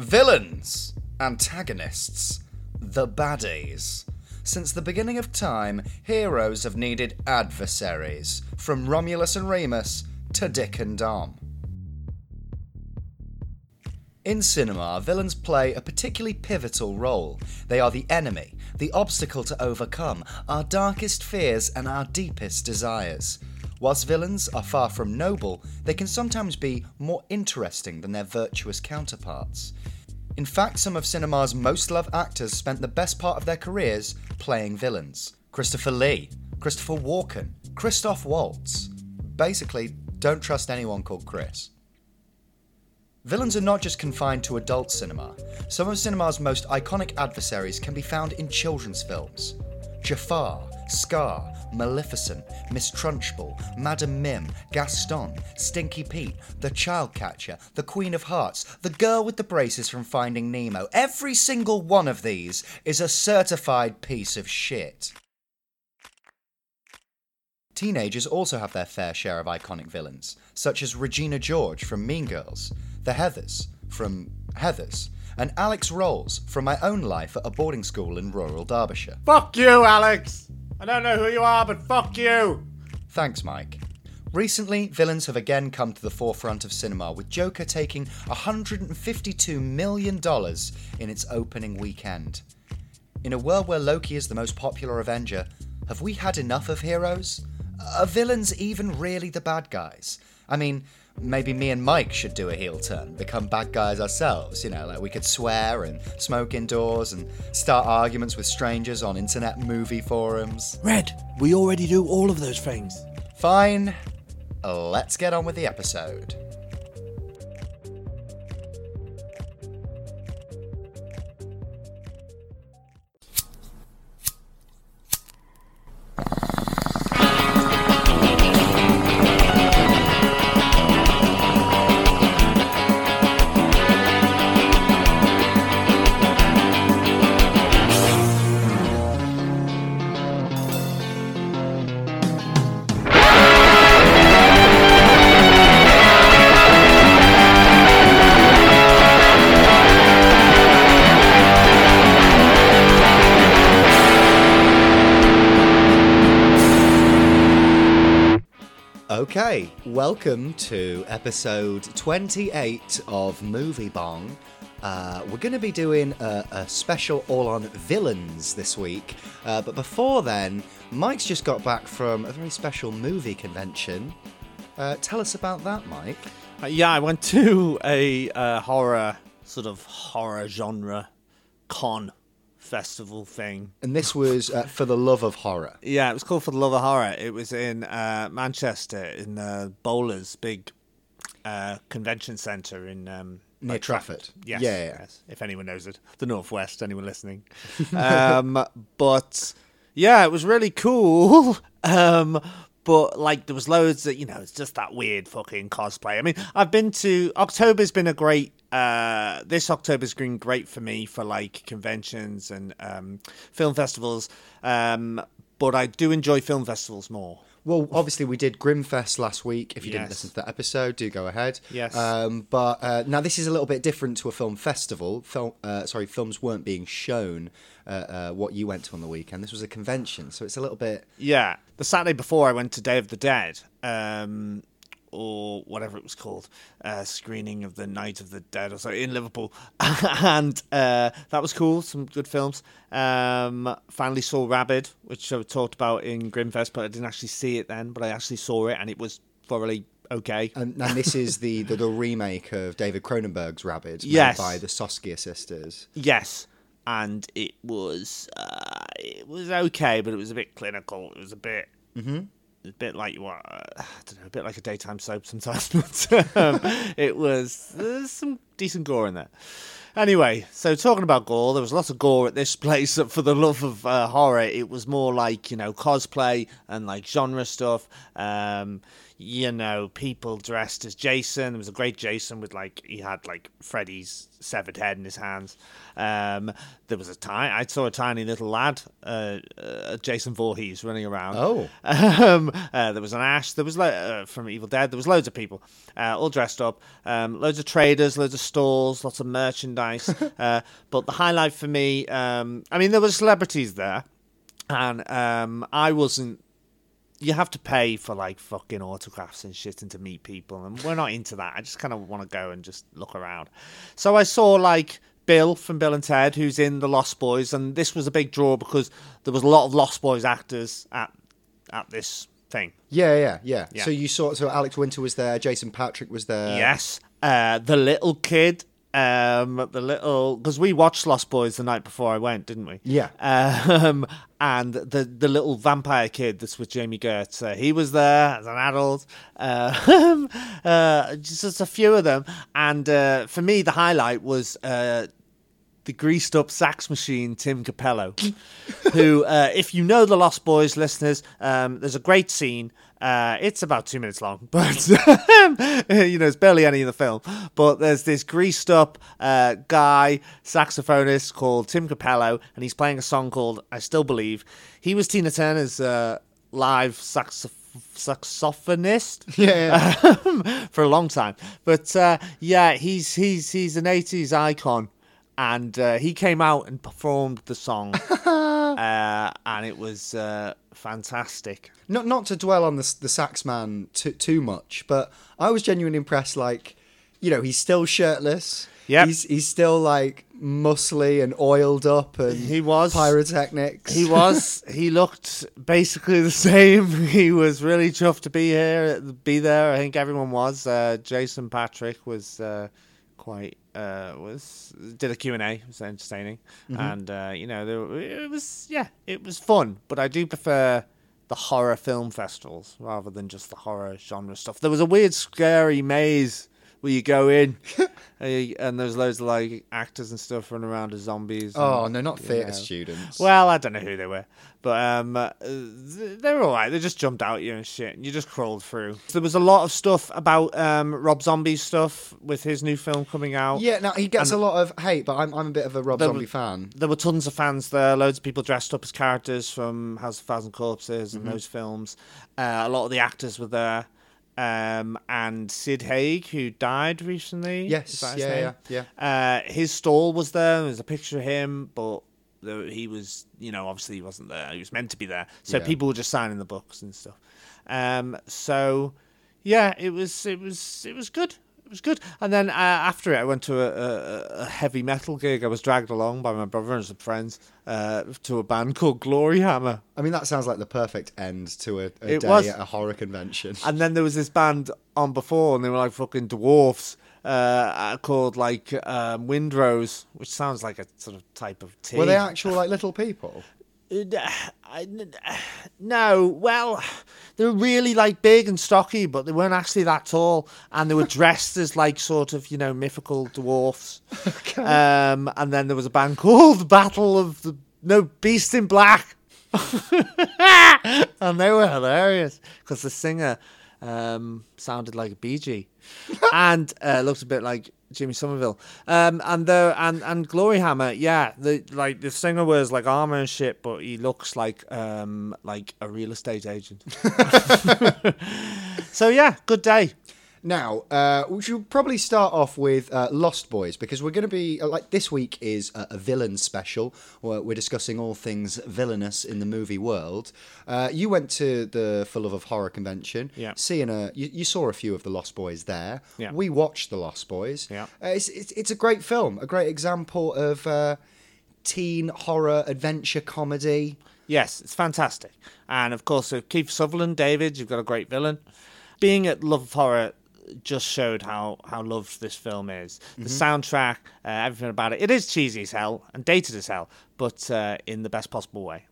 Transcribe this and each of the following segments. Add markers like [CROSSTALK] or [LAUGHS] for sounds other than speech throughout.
Villains, antagonists, the baddies. Since the beginning of time, heroes have needed adversaries, from Romulus and Remus to Dick and Dom. In cinema, villains play a particularly pivotal role. They are the enemy, the obstacle to overcome, our darkest fears and our deepest desires. Whilst villains are far from noble, they can sometimes be more interesting than their virtuous counterparts. In fact, some of cinema's most loved actors spent the best part of their careers playing villains. Christopher Lee, Christopher Walken, Christoph Waltz. Basically, don't trust anyone called Chris. Villains are not just confined to adult cinema. Some of cinema's most iconic adversaries can be found in children's films. Jafar, Scar, Maleficent, Miss Trunchbull, Madam Mim, Gaston, Stinky Pete, the Child Catcher, the Queen of Hearts, the girl with the braces from Finding Nemo. Every single one of these is a certified piece of shit. Teenagers also have their fair share of iconic villains, such as Regina George from Mean Girls, the Heathers from Heathers, and Alex Rolls from my own life at a boarding school in rural Derbyshire. Fuck you, Alex! I don't know who you are, but fuck you! Thanks, Mike. Recently, villains have again come to the forefront of cinema, with Joker taking $152 million in its opening weekend. In a world where Loki is the most popular Avenger, have we had enough of heroes? Are villains even really the bad guys? I mean, maybe me and Mike should do a heel turn, become bad guys ourselves. You know, like we could swear and smoke indoors and start arguments with strangers on internet movie forums. Red, we already do all of those things. Fine, let's get on with the episode. Okay, welcome to episode 28 of Movie Bong. Uh, we're going to be doing a, a special all on villains this week, uh, but before then, Mike's just got back from a very special movie convention. Uh, tell us about that, Mike. Uh, yeah, I went to a uh, horror, sort of horror genre con festival thing. And this was uh, for the love of horror. Yeah, it was called For the Love of Horror. It was in uh, Manchester, in the Bowler's big uh, convention centre in. Um, Near Trafford. Yes, Yeah, yeah, yeah. yes. If anyone knows it, the Northwest. Anyone listening? [LAUGHS] um, but yeah, it was really cool. [LAUGHS] Um, but like, there was loads that you know, it's just that weird fucking cosplay. I mean, I've been to October's been a great. Uh, this October's been great for me for like conventions and um, film festivals. Um, but I do enjoy film festivals more. Well, obviously we did Grimfest last week. If you didn't listen to that episode, do go ahead. Yes. Um, but uh, now this is a little bit different to a film festival. Film, uh, sorry, films weren't being shown. Uh, uh, what you went to on the weekend. This was a convention, so it's a little bit. Yeah, the Saturday before I went to Day of the Dead, um, or whatever it was called, uh, screening of the Night of the Dead or so in Liverpool, [LAUGHS] and uh, that was cool. Some good films. Um, finally saw Rabid, which I talked about in Grimfest, but I didn't actually see it then. But I actually saw it, and it was thoroughly okay. And, and this is the, the the remake of David Cronenberg's Rabid, Yes. by the Soska sisters. Yes, and it was uh, it was okay, but it was a bit clinical. It was a bit. Mm-hmm. A bit like what uh, I don't know, a bit like a daytime soap sometimes, [LAUGHS] but um, it was there's some decent gore in there. Anyway, so talking about gore, there was lots of gore at this [LAUGHS] place. but For the love of uh, horror, it was more like you know cosplay and like genre stuff. Um, you know, people dressed as Jason. There was a great Jason with like he had like Freddy's severed head in his hands. Um, there was a tiny, I saw a tiny little lad, uh, uh, Jason Voorhees, running around. Oh. [LAUGHS] Um, uh, there was an Ash. There was lo- uh, from Evil Dead. There was loads of people, uh, all dressed up. Um, loads of traders, loads of stalls, lots of merchandise. [LAUGHS] uh, but the highlight for me, um, I mean, there were celebrities there, and um, I wasn't. You have to pay for like fucking autographs and shit and to meet people, and we're not into that. I just kind of want to go and just look around. So I saw like Bill from Bill and Ted, who's in The Lost Boys, and this was a big draw because there was a lot of Lost Boys actors at at this thing. Yeah, yeah, yeah, Yeah. So you saw. So Alex Winter was there. Jason Patric was there. yes, uh, the little kid, um, the little because we watched Lost Boys the night before I went, didn't we? Yeah. Um, [LAUGHS] and the the little vampire kid that's with Jami Gertz, uh, he was there as an adult. [LAUGHS] Uh, uh, just a few of them, and uh, for me, the highlight was. Uh, the greased up sax machine Tim Capello, [LAUGHS] who, uh, if you know the Lost Boys listeners, um, there's a great scene. Uh, it's about two minutes long, [LAUGHS] but you know it's barely any of the film. But there's this greased up uh, guy saxophonist called Tim Capello, and he's playing a song called "I Still Believe." He was Tina Turner's uh, live saxophone saxophonist [LAUGHS] Yeah, yeah. [LAUGHS] for a long time. But uh, yeah, he's he's he's an '80s icon, and uh, he came out and performed the song, [LAUGHS] uh, and it was uh, fantastic. not not to dwell on the the sax man too too much, but I was genuinely impressed. Like, you know, he's still shirtless. Yep. He's he's still like muscly and oiled up, and He was. pyrotechnics. He was. [LAUGHS] he looked basically the same. [LAUGHS] He was really chuffed to be here, be there. I think everyone was. Uh, Jason Patric was uh, quite uh, was did a Q and A. It was entertaining, and uh, you know there, it was yeah, it was fun. But I do prefer the horror film festivals rather than just the horror genre stuff. There was a weird, scary maze where you go in, [LAUGHS] and and there's loads of like actors and stuff running around as zombies. Oh and- no, not theatre Yeah. students. well, I don't know who they were, but um, uh, they were all right. They just jumped out at you and shit, and you just crawled through. There was a lot of stuff about um, Rob Zombie's stuff with his new film coming out. yeah, now he gets a lot of hate, but I'm I'm a bit of a Rob Zombie was- fan. There were tons of fans there. Loads of people dressed up as characters from House of Thousand Corpses Mm-hmm. and those films. Uh, a lot of the actors were there. Um, and Sid Haig, who died recently. Yes, his yeah, yeah, Uh, his stall was there. There's a picture of him, but he was, you know, obviously he wasn't there. He was meant to be there, so Yeah. people were just signing the books and stuff. Um, so yeah, it was, it was, it was good. It was good. And then uh, after it, I went to a, a, a heavy metal gig. I was dragged along by my brother and some friends uh, to a band called Gloryhammer. I mean, that sounds like the perfect end to a, a day was. at a horror convention. And then there was this band on before, and they were like fucking dwarfs. Uh, called like um, Windrose, which sounds like a sort of type of tea. Were they actual like little people? I- [SIGHS] no, well, they were really like big and stocky, but they weren't actually that tall, and they were [LAUGHS] dressed as like sort of you know mythical dwarfs. Um, and then there was a band [LAUGHS] called Battle of the No Beast in Black, [LAUGHS] and they were hilarious because the singer um, sounded like a BG and uh, looked a bit like Jimmy Somerville. Um, and the and and Gloryhammer, yeah, the like the singer wears like armor and shit, but he looks like um like a real estate agent. [LAUGHS] [LAUGHS] so yeah, good day. Now, uh, we should probably start off with uh, Lost Boys because we're going to be uh, like this week is a, a villain special. Where we're discussing all things villainous in the movie world. Uh, you went to the For Love of Horror convention, Yeah. Seeing a, you, you saw a few of the Lost Boys there. Yeah. We watched the Lost Boys. Yeah. Uh, it's, it's it's a great film, a great example of uh, teen horror adventure comedy. Yes, it's fantastic. And of course, Kiefer Sutherland, David, you've got a great villain. Being at Love of Horror just showed how, how loved this film is. The soundtrack, uh, everything about it. It is cheesy as hell and dated as hell, but uh, in the best possible way.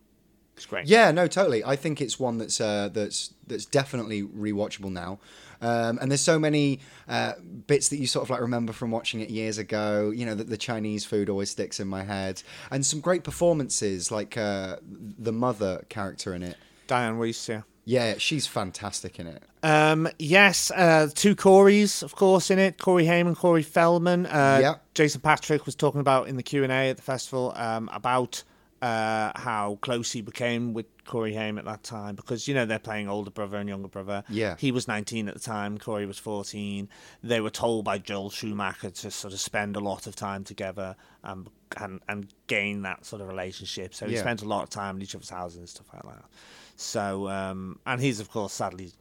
It's great. Yeah, no, totally. I think it's one that's uh, that's that's definitely rewatchable now. Um, and there's so many uh, bits that you sort of like remember from watching it years ago. You know, that the Chinese food always sticks in my head, and some great performances like uh, the mother character in it. Dianne Wiest, yeah. Yeah, she's fantastic in it. Um, yes, uh, two Corys, of course, in it. Corey Haim, Corey Feldman. Uh, Yeah. Jason Patric was talking about in the Q and A at the festival um, about uh, how close he became with Corey Haim at that time because you know they're playing older brother and younger brother. Yeah. he was 19 at the time. Corey was 14. They were told by Joel Schumacher to sort of spend a lot of time together and and, and gain that sort of relationship. So he Yeah. spent a lot of time in each other's houses and stuff like that. So um, and he's of course sadly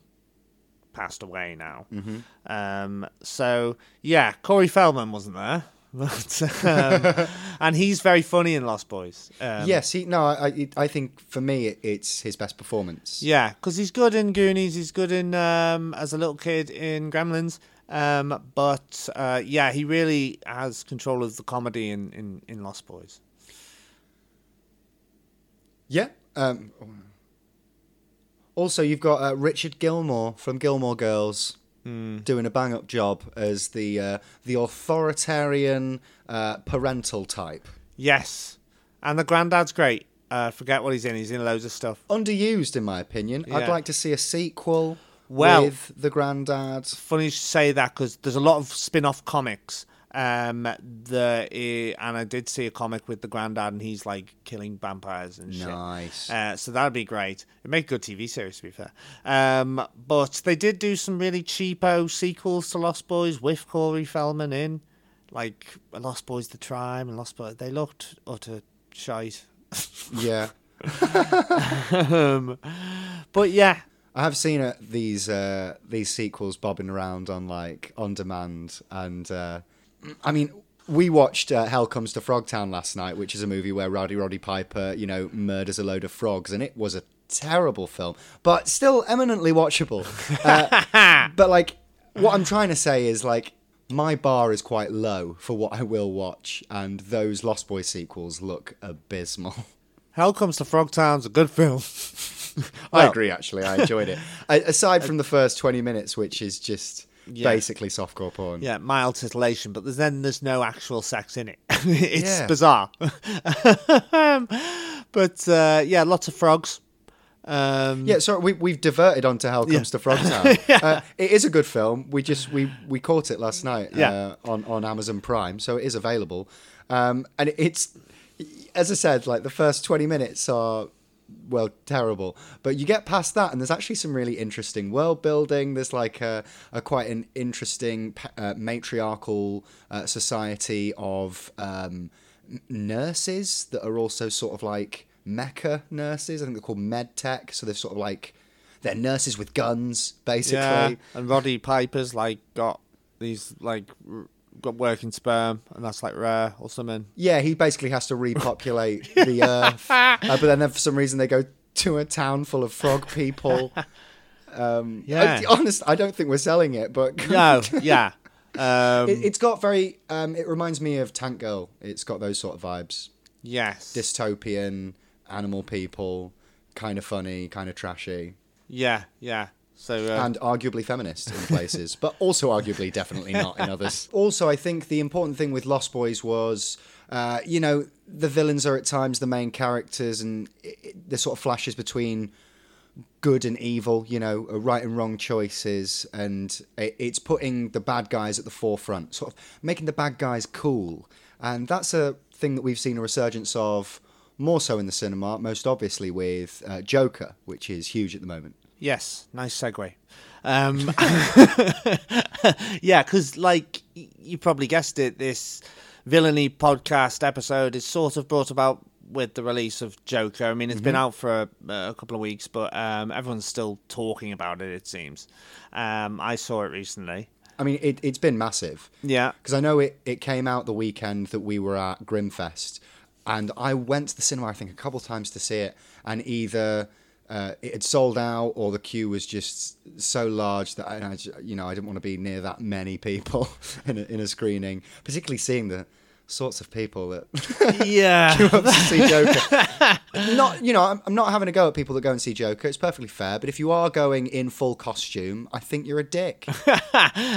passed away now. Mm-hmm. Um, so yeah, Corey Feldman wasn't there, [LAUGHS] but um, [LAUGHS] and he's very funny in Lost Boys. Um, yes, he, no, I, I- think for me it, it's his best performance. yeah, because he's good in Goonies. He's good in um, as a little kid in Gremlins. Um, but uh, yeah, he really has control of the comedy in, in, in Lost Boys. Yeah. Um, also, you've got uh, Richard Gilmore from Gilmore Girls doing a bang up job as the uh, the authoritarian uh, parental type. Yes, and the granddad's great. Uh, forget what he's in. He's in loads of stuff. Underused, in my opinion. I'd like to see a sequel Well- with the granddad. funny you say that because there's a lot of spin-off comics. Um, the uh, and I did see a comic with the granddad, and he's like killing vampires and shit. Nice. Uh, so that'd be great. It'd make a good TV series, to be fair. Um, but they did do some really cheapo sequels to Lost Boys with Corey Feldman in, like Lost Boys: The Tribe and Lost Boys. They looked utter shite. Yeah. [LAUGHS] [LAUGHS] um, but yeah, I have seen uh, these uh, these sequels bobbing around on like on demand, and uh, I mean, we watched uh, Hell Comes to Frogtown last night, which is a movie where Rowdy Roddy Piper, you know, murders a load of frogs, and it was a terrible film, but still eminently watchable. [LAUGHS] Uh, but like, what I'm trying to say is like. My bar is quite low for what I will watch, and those Lost Boys sequels look abysmal. [LAUGHS] Hell Comes to Frogtown's a good film. [LAUGHS] I Well- agree, actually. I enjoyed it. Aside from the first 20 minutes, which is just Yeah. basically softcore porn. Yeah, mild titillation, but there's, then there's no actual sex in it. [LAUGHS] it's Yeah. bizarre. Um, [LAUGHS] but uh, yeah, lots of frogs. Um, Yeah, so we, we've diverted onto Hell Comes to Frogtown. [LAUGHS] uh, it is a good film. We just we, we caught it last night Yeah. uh, on on Amazon Prime, so it is available. Um, and it's as I said, like the first twenty minutes are well terrible, but you get past that, and there's actually some really interesting world building. There's like a, a quite an interesting uh, matriarchal uh, society of um, nurses that are also sort of like mecha nurses. I think they're called med tech. So they're sort of like they're nurses with guns, basically. yeah. And Roddy Piper's like got these like got working sperm, and that's like rare or something. Yeah, he basically has to repopulate [LAUGHS] the earth. Uh, but then, for some reason they go to a town full of frog people. Um, Yeah. I, honest, I don't think we're selling it, but [LAUGHS] No, yeah. Um, it, it's got very. Um, it reminds me of Tank Girl. It's got those sort of vibes. yes. Dystopian, animal people, kind of funny, kind of trashy, yeah, yeah. So uh, and arguably feminist in places, but also arguably definitely not in others. [LAUGHS] Also, I think the important thing with Lost Boys was, uh, you know, the villains are at times the main characters, and it, it, the sort of flashes between good and evil, you know, uh, right and wrong choices, and it, it's putting the bad guys at the forefront, sort of making the bad guys cool, and that's a thing that we've seen a resurgence of. More so in the cinema, most obviously with uh, Joker, which is huge at the moment. Yes, nice segue. Um, [LAUGHS] yeah, because like you probably guessed it, this villainy podcast episode is sort of brought about with the release of Joker. I mean, it's been out for a, a couple of weeks, but um, everyone's still talking about it. It seems. Um, I saw it recently. I mean, it, it's been massive. Yeah. Because I know it, it came out the weekend that we were at Grimfest. And I went to the cinema, I think, a couple of times to see it. And either uh, it had sold out or the queue was just so large that I, you know, I didn't want to be near that many people [LAUGHS] in a, in a screening, particularly seeing the sorts of people that [LAUGHS] Yeah. queue up to see Joker. [LAUGHS] not, you know, I'm, I'm not having a go at people that go and see Joker. It's perfectly fair. But if you are going in full costume, I think you're a dick.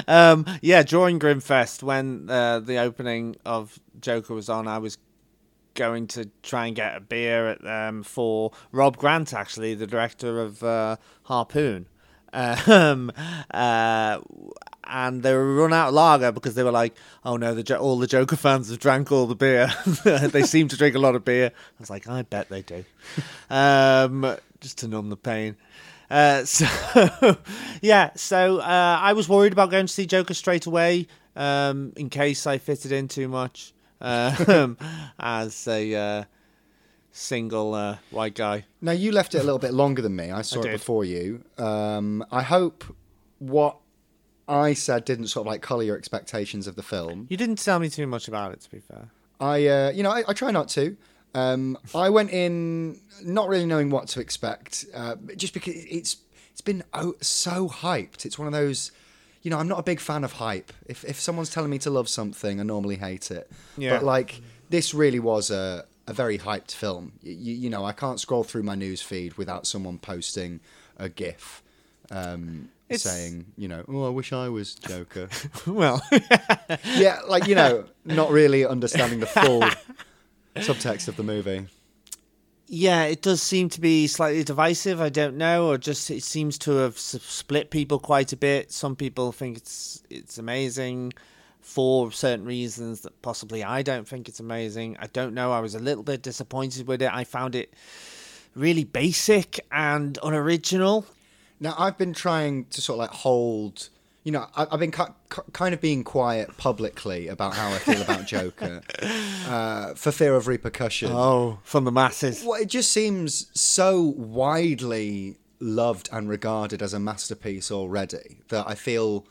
um, yeah, during Grimfest, when uh, the opening of Joker was on, I was going to try and get a beer at, um, for Rob Grant, actually, the director of uh, Harpoon. [LAUGHS] Um, uh, and they were run out of lager because they were like, "Oh no, the Jo- all the Joker fans have drank all the beer. [LAUGHS] they seem to drink a lot of beer." I was like, "I bet they do," [LAUGHS] um, just to numb the pain. Uh, so yeah, so uh, I was worried about going to see Joker straight away um, in case I fitted in too much um, as a uh, single uh, white guy. Now you left it a little bit longer than me. I saw I it before you. Um, I hope what I said didn't sort of like colour your expectations of the film. You didn't tell me too much about it, to be fair. I, uh, you know, I, I try not to. Um, I went in not really knowing what to expect, uh, just because it's it's been oh, so hyped. It's one of those, you know, I'm not a big fan of hype. If if someone's telling me to love something, I normally hate it. Yeah. But like this really was a a very hyped film. You, you know, I can't scroll through my news feed without someone posting a GIF. Um, It's- saying, you know, oh, I wish I was Joker. [LAUGHS] well, yeah, like you know, not really understanding the full [LAUGHS] subtext of the movie. Yeah, it does seem to be slightly divisive. I don't know, or just it seems to have split people quite a bit. Some people think it's it's amazing for certain reasons that possibly I don't think it's amazing. I don't know. I was a little bit disappointed with it. I found it really basic and unoriginal. Now, I've been trying to sort of like hold, you know, I- I've been ki- ki- kind of being quiet publicly about how I feel about Joker [LAUGHS] uh, for fear of repercussion. Oh, from the masses. Well, it just seems so widely loved and regarded as a masterpiece already that I feel,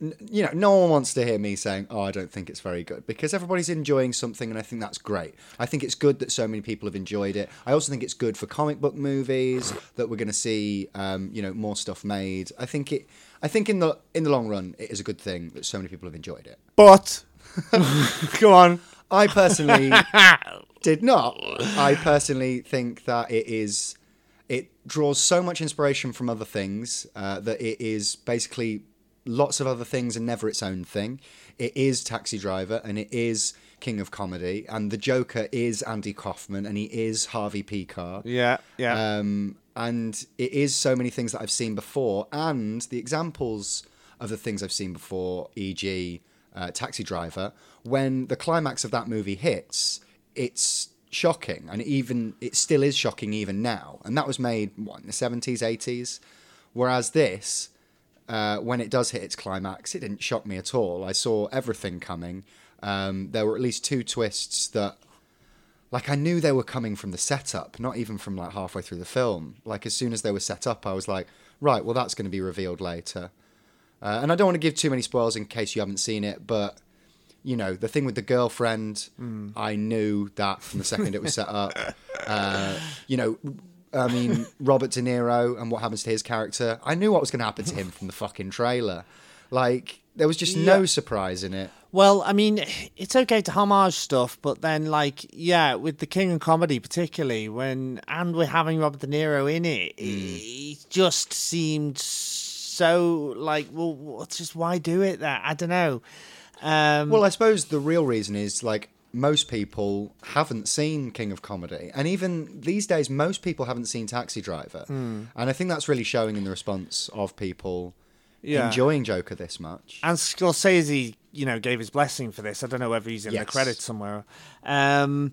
you know, no one wants to hear me saying, "Oh, I don't think it's very good," because everybody's enjoying something, and I think that's great. I think it's good that so many people have enjoyed it. I also think it's good for comic book movies that we're going to see, um, you know, more stuff made. I think it. I think in the in the long run, it is a good thing that so many people have enjoyed it. But [LAUGHS] go on. I personally [LAUGHS] did not. I personally think that it is. It draws so much inspiration from other things uh, that it is basically lots of other things and never its own thing. It is Taxi Driver and it is King of Comedy and the Joker is Andy Kaufman and he is Harvey Pekar. Yeah, yeah. Um, and it is so many things that I've seen before, and the examples of the things I've seen before, e.g., uh, Taxi Driver, when the climax of that movie hits, it's shocking, and even it still is shocking even now. And that was made what in the seventies, eighties, whereas this, uh, when it does hit its climax, it didn't shock me at all. I saw everything coming. Um, there were at least two twists that like I knew they were coming from the setup, not even from like halfway through the film. Like as soon as they were set up, I was like, right, well that's going to be revealed later. Uh, and I don't want to give too many spoils in case you haven't seen it, but you know the thing with the girlfriend, I knew that from the second it was set up. [LAUGHS] Uh, you know, I mean [LAUGHS] Robert De Niro and what happens to his character, I knew what was going to happen to him from the fucking trailer. Like there was just no surprise in it. Well, I mean, it's okay to homage stuff, but then, like, yeah, with the King of Comedy, particularly when, and we're having Robert De Niro in it, it just seemed so like, well, what's just why do it? That I don't know. Um, Well, I suppose the real reason is like most people haven't seen King of Comedy, and even these days, most people haven't seen Taxi Driver, Hmm. and I think that's really showing in the response of people Yeah. enjoying Joker this much. and Scorsese, you know, gave his blessing for this. I don't know whether he's in Yes. the credits somewhere. Um,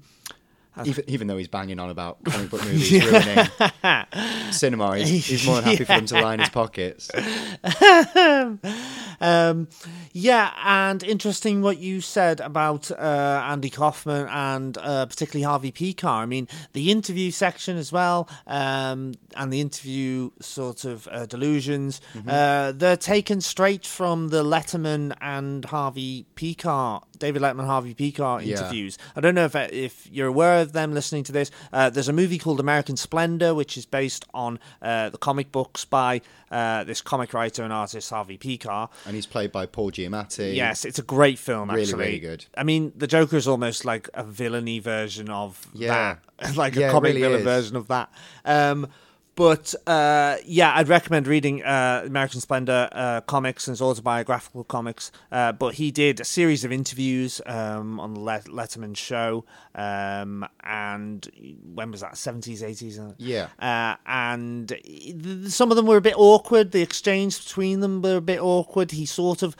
Even, even though he's banging on about comic book [LAUGHS] movies ruining cinema, he's, he's more than happy for them to line his pockets. [LAUGHS] Um, yeah, and interesting what you said about uh, Andy Kaufman and uh, particularly Harvey Pekar. I mean, the interview section as well, um, and the interview sort of uh, delusions, uh, they're taken straight from the Letterman and Harvey Pekar, David Letterman, Harvey Pekar Yeah. interviews. I don't know if if you're aware of them listening to this. Uh, there's a movie called American Splendor, which is based on uh, the comic books by uh, this comic writer and artist Harvey Pekar. And he's played by Paul Giamatti. Yes, it's a great film. Really, Actually, really good. I mean, the Joker is almost like a villainy version of Yeah. that, [LAUGHS] like Yeah, a comic really villain is. version of that. Um, but uh, yeah, I'd recommend reading uh, American Splendor uh, comics and his autobiographical comics. Uh, but he did a series of interviews um, on the Let- Letterman show, um, and when was that? Seventies, eighties, Yeah. Uh, and th- some of them were a bit awkward. The exchange between them were a bit awkward. He sort of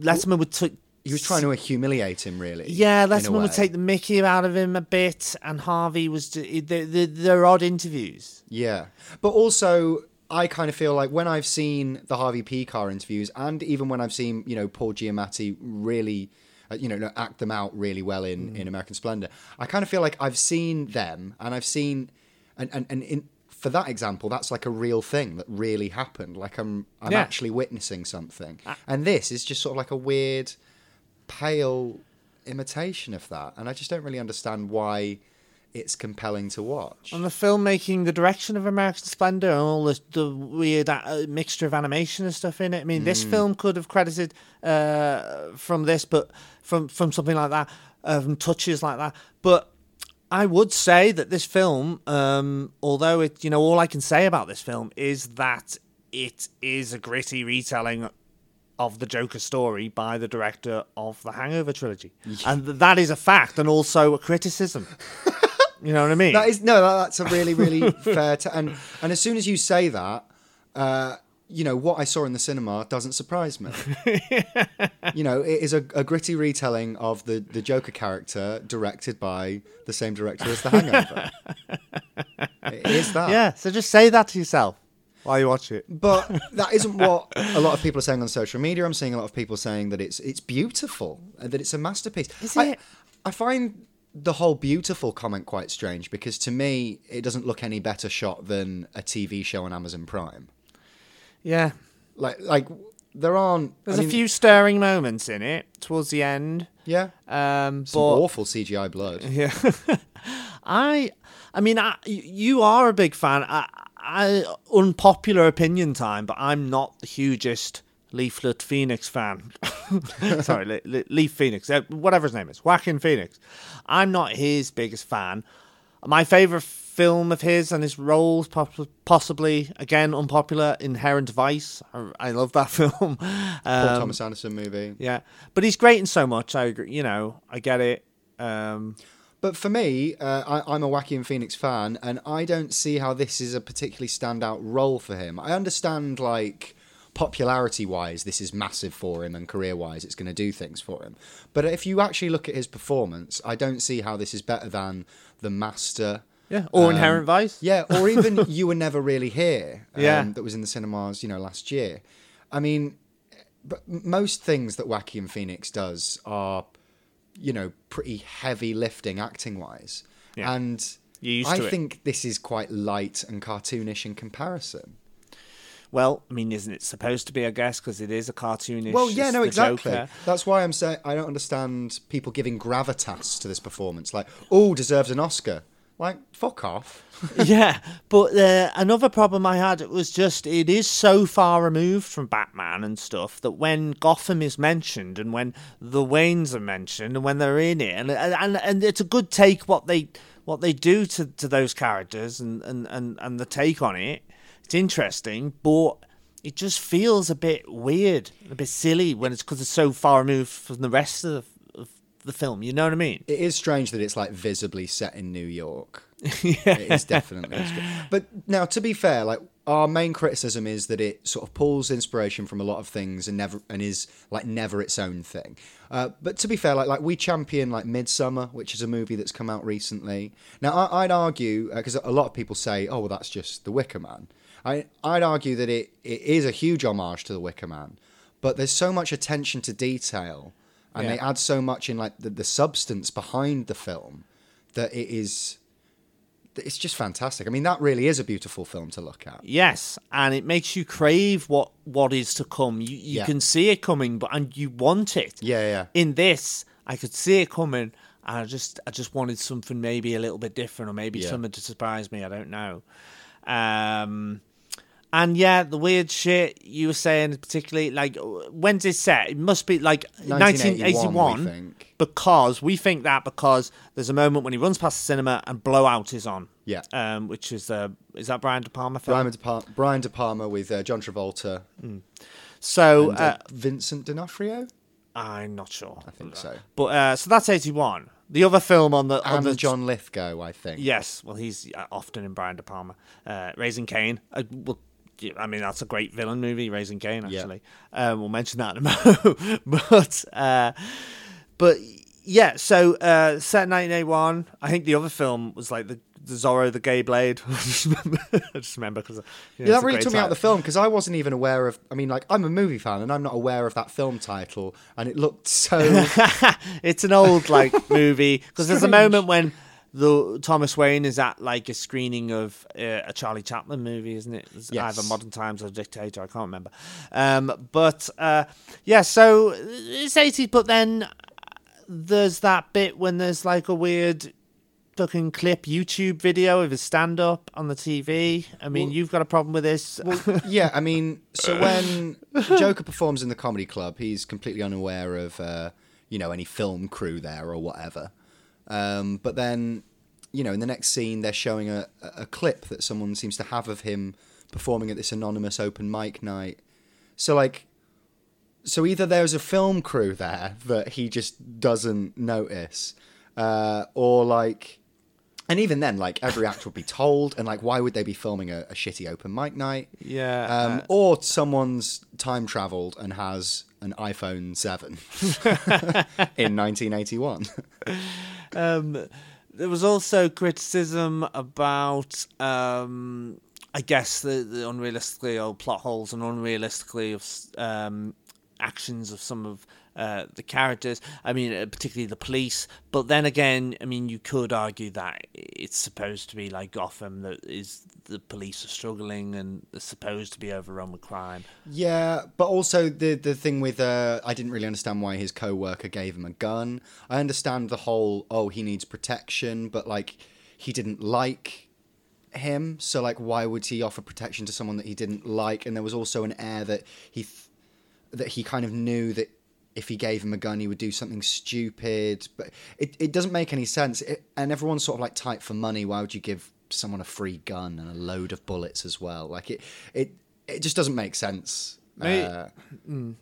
Letterman would t- He was trying to humiliate him, really. yeah, Letterman would take the Mickey out of him a bit, and Harvey was. They're, they're, they're odd interviews. Yeah, but also I kind of feel like when I've seen the Harvey Pekar interviews, and even when I've seen you know Paul Giamatti really, uh, you know, act them out really well in in American Splendor, I kind of feel like I've seen them, and I've seen, and and and in. For that example, that's like a real thing that really happened. Like I'm, I'm Yeah. actually witnessing something, and this is just sort of like a weird, pale imitation of that, and I just don't really understand why it's compelling to watch. And the filmmaking, the direction of American Splendor, and all the, the weird uh, mixture of animation and stuff in it. I mean, Mm. this film could have credited uh, from this, but from from something like that, uh, from touches like that. But I would say that this film, um, although it, you know, all I can say about this film is that it is a gritty retelling of the Joker story by the director of the Hangover trilogy, and that is a fact and also a criticism. [LAUGHS] you know what I mean? That is no, that, that's a really, really [LAUGHS] fair. T- and and as soon as you say that, uh, you know what I saw in the cinema doesn't surprise me. [LAUGHS] you know, it is a, a gritty retelling of the the Joker character, directed by the same director as The Hangover. it is that. Yeah, so just say that to yourself while you watch it. But [LAUGHS] that isn't what a lot of people are saying on social media. I'm seeing a lot of people saying that it's it's beautiful, and that it's a masterpiece. Is I, it? I find the whole beautiful comment quite strange because to me it doesn't look any better shot than a TV show on Amazon Prime. Yeah, Like like there aren't. there's I a mean, few stirring moments in it towards the end. Yeah. Um, Some but awful CGI blood. [LAUGHS] yeah, [LAUGHS] I, I mean, I, you are a big fan. I, I, unpopular opinion time, but I'm not the hugest Leaflet Phoenix fan. [LAUGHS] Sorry, Le- Le- Leaf Phoenix, uh, whatever his name is, Whacking Phoenix. I'm not his biggest fan. My favorite film of his and his roles, possibly again unpopular, Inherent Vice. I, I love that [LAUGHS] film. Paul Um, Thomas Anderson movie. yeah, but he's great in so much. I agree. You know, I get it. Um, But for me, uh, I, I'm a Wacky and Phoenix fan, and I don't see how this is a particularly standout role for him. I understand, like, popularity wise, this is massive for him, and career wise, it's going to do things for him. But if you actually look at his performance, I don't see how this is better than The Master. yeah, or Um, Inherent Vice. Yeah, or [LAUGHS] even You Were Never Really Here. Um, Yeah. That was in the cinemas, you know, last year. I mean, but most things that Wacky and Phoenix does are, you know, pretty heavy lifting acting wise. Yeah. And used I it. think this is quite light and cartoonish in comparison. Well, I mean, isn't it supposed to be? I guess because it is a cartoonish. Well, yeah, no, exactly. Joker. That's why I'm saying I don't understand people giving gravitas to this performance. Like, oh, deserves an Oscar. Like, fuck off. [LAUGHS] yeah, but uh, another problem I had was just it is so far removed from Batman and stuff that when Gotham is mentioned and when the Waynes are mentioned and when they're in it and and and it's a good take what they what they do to, to those characters and, and, and, and the take on it. It's interesting, but it just feels a bit weird, a bit silly when it's because it's so far removed from the rest of the, film. You know what I mean? It is strange that it's like visibly set in New York. [LAUGHS] yeah. It is definitely. But now, to be fair, like our main criticism is that it sort of pulls inspiration from a lot of things and never and is like never its own thing. Uh, but to be fair, like like we champion like Midsummer, which is a movie that's come out recently. Now, I, I'd argue because a lot of people say, "Oh, well, that's just The Wicker Man." I I'd argue that it, it is a huge homage to The Wicker Man, but there's so much attention to detail, and Yeah. they add so much in like the, the substance behind the film that it is. It's just fantastic. I mean, that really is a beautiful film to look at. Yes, and it makes you crave what what is to come. You you Yeah. can see it coming, but and you want it. Yeah, yeah. In this, I could see it coming, and I just I just wanted something maybe a little bit different, or maybe Yeah. something to surprise me. I don't know. Um, And yeah, the weird shit you were saying, particularly like when's it set? It must be like 1981, 1981. we. Because we think that because there's a moment when he runs past the cinema and Blowout is on. Yeah. Um, which is uh, is that Brian De Palma film? Brian De, Palma, Brian De Palma with uh, John Travolta so and uh, uh, Vincent D'Onofrio. I'm not sure. I think so. But uh, so that's 81. The other film on the on And the John Lithgow, I think. Yes, well, he's uh, often in Brian De Palma. Uh, Raising Cain. Well, I mean, that's a great villain movie, Raising Cain. Yeah. Actually, um, we'll mention that in a [LAUGHS] moment. but, uh, but yeah. So uh, set in 1981. I think the other film was like the, the Zorro, the Gay Blade. [LAUGHS] I just remember. I just remember because Yeah, that really took me out of the film because I wasn't even aware of. I mean, like, I'm a movie fan and I'm not aware of that film title, and it looked so. [LAUGHS] it's an old like movie because there's a moment when the Thomas Wayne is at like a screening of uh, a Charlie Chaplin movie, isn't it? It's Yes. either Modern Times or Dictator. I can't remember. Um, but uh, yeah, so it's 80s, but then there's that bit when there's like a weird fucking clip YouTube video of his stand up on the TV. I mean, you've got a problem with this. well, [LAUGHS] yeah, I mean, so when Joker performs in the comedy club, he's completely unaware of, uh, you know, any film crew there or whatever. Um, but then, you know, in the next scene, they're showing a, a clip that someone seems to have of him performing at this anonymous open mic night. So, like, so either there's a film crew there that he just doesn't notice, uh, or like, and even then, like every act would be told, and like, why would they be filming a, a shitty open mic night? yeah. Um, uh, or someone's time traveled and has an iPhone 7 [LAUGHS] in 1981. Um, there was also criticism about, um, I guess, the, the unrealistically old plot holes and unrealistically of um, actions of some of uh, the characters. I mean, uh, particularly the police. But then again, I mean, you could argue that it's supposed to be like Gotham that is the police are struggling and they're supposed to be overrun with crime. Yeah, but also the the thing with uh, I didn't really understand why his co-worker gave him a gun. I understand the whole oh he needs protection, but like he didn't like him, so like why would he offer protection to someone that he didn't like? And there was also an air that he th- that he kind of knew that if he gave him a gun he would do something stupid, but it it doesn't make any sense. It, and everyone's sort of like tight for money. Why would you give someone a free gun and a load of bullets as well? Like it it it just doesn't make sense. May- Uh,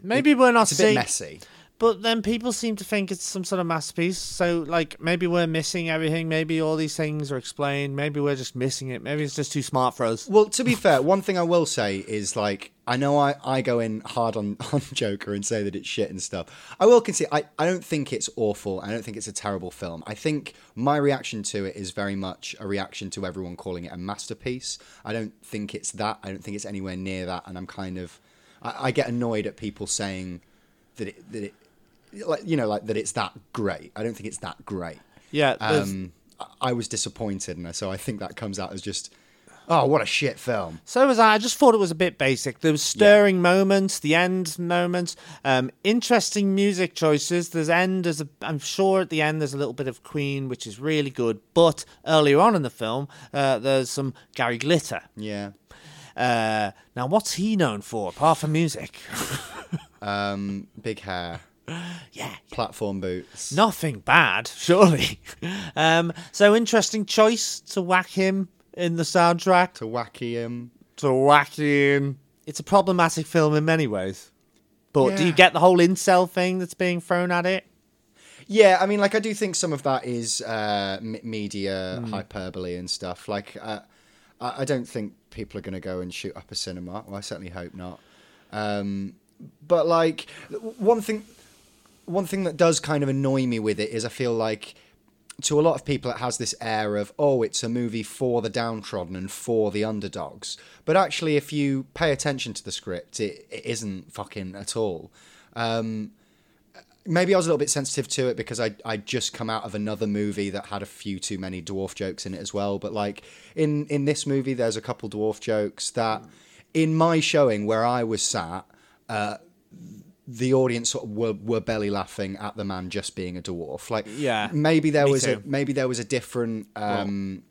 Maybe we're not it's a bit messy. But then people seem to think it's some sort of masterpiece. So, like, maybe we're missing everything. Maybe all these things are explained. Maybe we're just missing it. Maybe it's just too smart for us. Well, to be fair, one thing I will say is like I know I, I go in hard on, [LAUGHS] on Joker and say that it's shit and stuff. I will concede I, I don't think it's awful. I don't think it's a terrible film. I think my reaction to it is very much a reaction to everyone calling it a masterpiece. I don't think it's that. I don't think it's anywhere near that. And I'm kind of I, I get annoyed at people saying that it that it like you know like that it's that great. I don't think it's that great. Yeah. Um, I- was disappointed, and so I think that comes out as just, oh, what a shit film. So was I. I just thought it was a bit basic. There was stirring moments, the end moments, um, interesting music choices. There's end. There's a. I'm sure at the end there's a little bit of Queen, which is really good. But earlier on in the film, uh, there's some Gary Glitter. Yeah. Uh, now, what's he known for apart from music? [LAUGHS] Um, big hair, [GASPS] yeah, platform boots. nothing bad, surely. [LAUGHS] um, so interesting choice to whack him in the soundtrack. To wacky him. To whack him. It's a problematic film in many ways. But do you get the whole incel thing that's being thrown at it? Yeah, I mean, like, I do think some of that is uh, m- media Hmm. hyperbole and stuff. Like, uh, I-, I don't think people are going to go and shoot up a cinema. Well, I certainly hope not. Um, but like, one thing, one thing that does kind of annoy me with it is I feel like to a lot of people it has this air of oh it's a movie for the downtrodden and for the underdogs but actually if you pay attention to the script it, it isn't fucking at all um, maybe I was a little bit sensitive to it because I I just come out of another movie that had a few too many dwarf jokes in it as well. But like in in this movie, there's a couple dwarf jokes that in my showing where I was sat. Uh, the audience sort of were, were belly laughing at the man just being a dwarf. Like, Yeah, maybe there was a maybe there was a different um,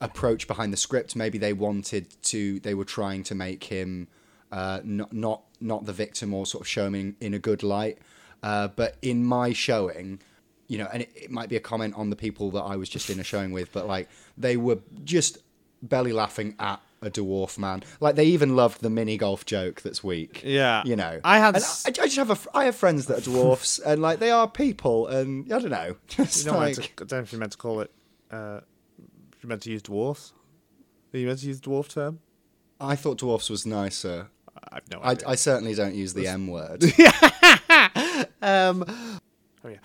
approach behind the script. Maybe they wanted to, they were trying to make him uh, not not not the victim or sort of show him in, in a good light. Uh, but in my showing, you know, and it, it might be a comment on the people that I was just in a showing with, but like they were just belly laughing at a dwarf man. Like they even loved the mini golf joke that's weak. Yeah. you know. I had s- I, I just have a I have friends that are dwarfs, [LAUGHS] and like they are people, and I don't know. [LAUGHS] Just You don't like, to, I don't know if you meant to call it. Uh, you meant to use dwarfs. Are you meant to use the dwarf term? I thought dwarfs was nicer. I have no I. I certainly don't use the M word. [LAUGHS] Um, oh yeah.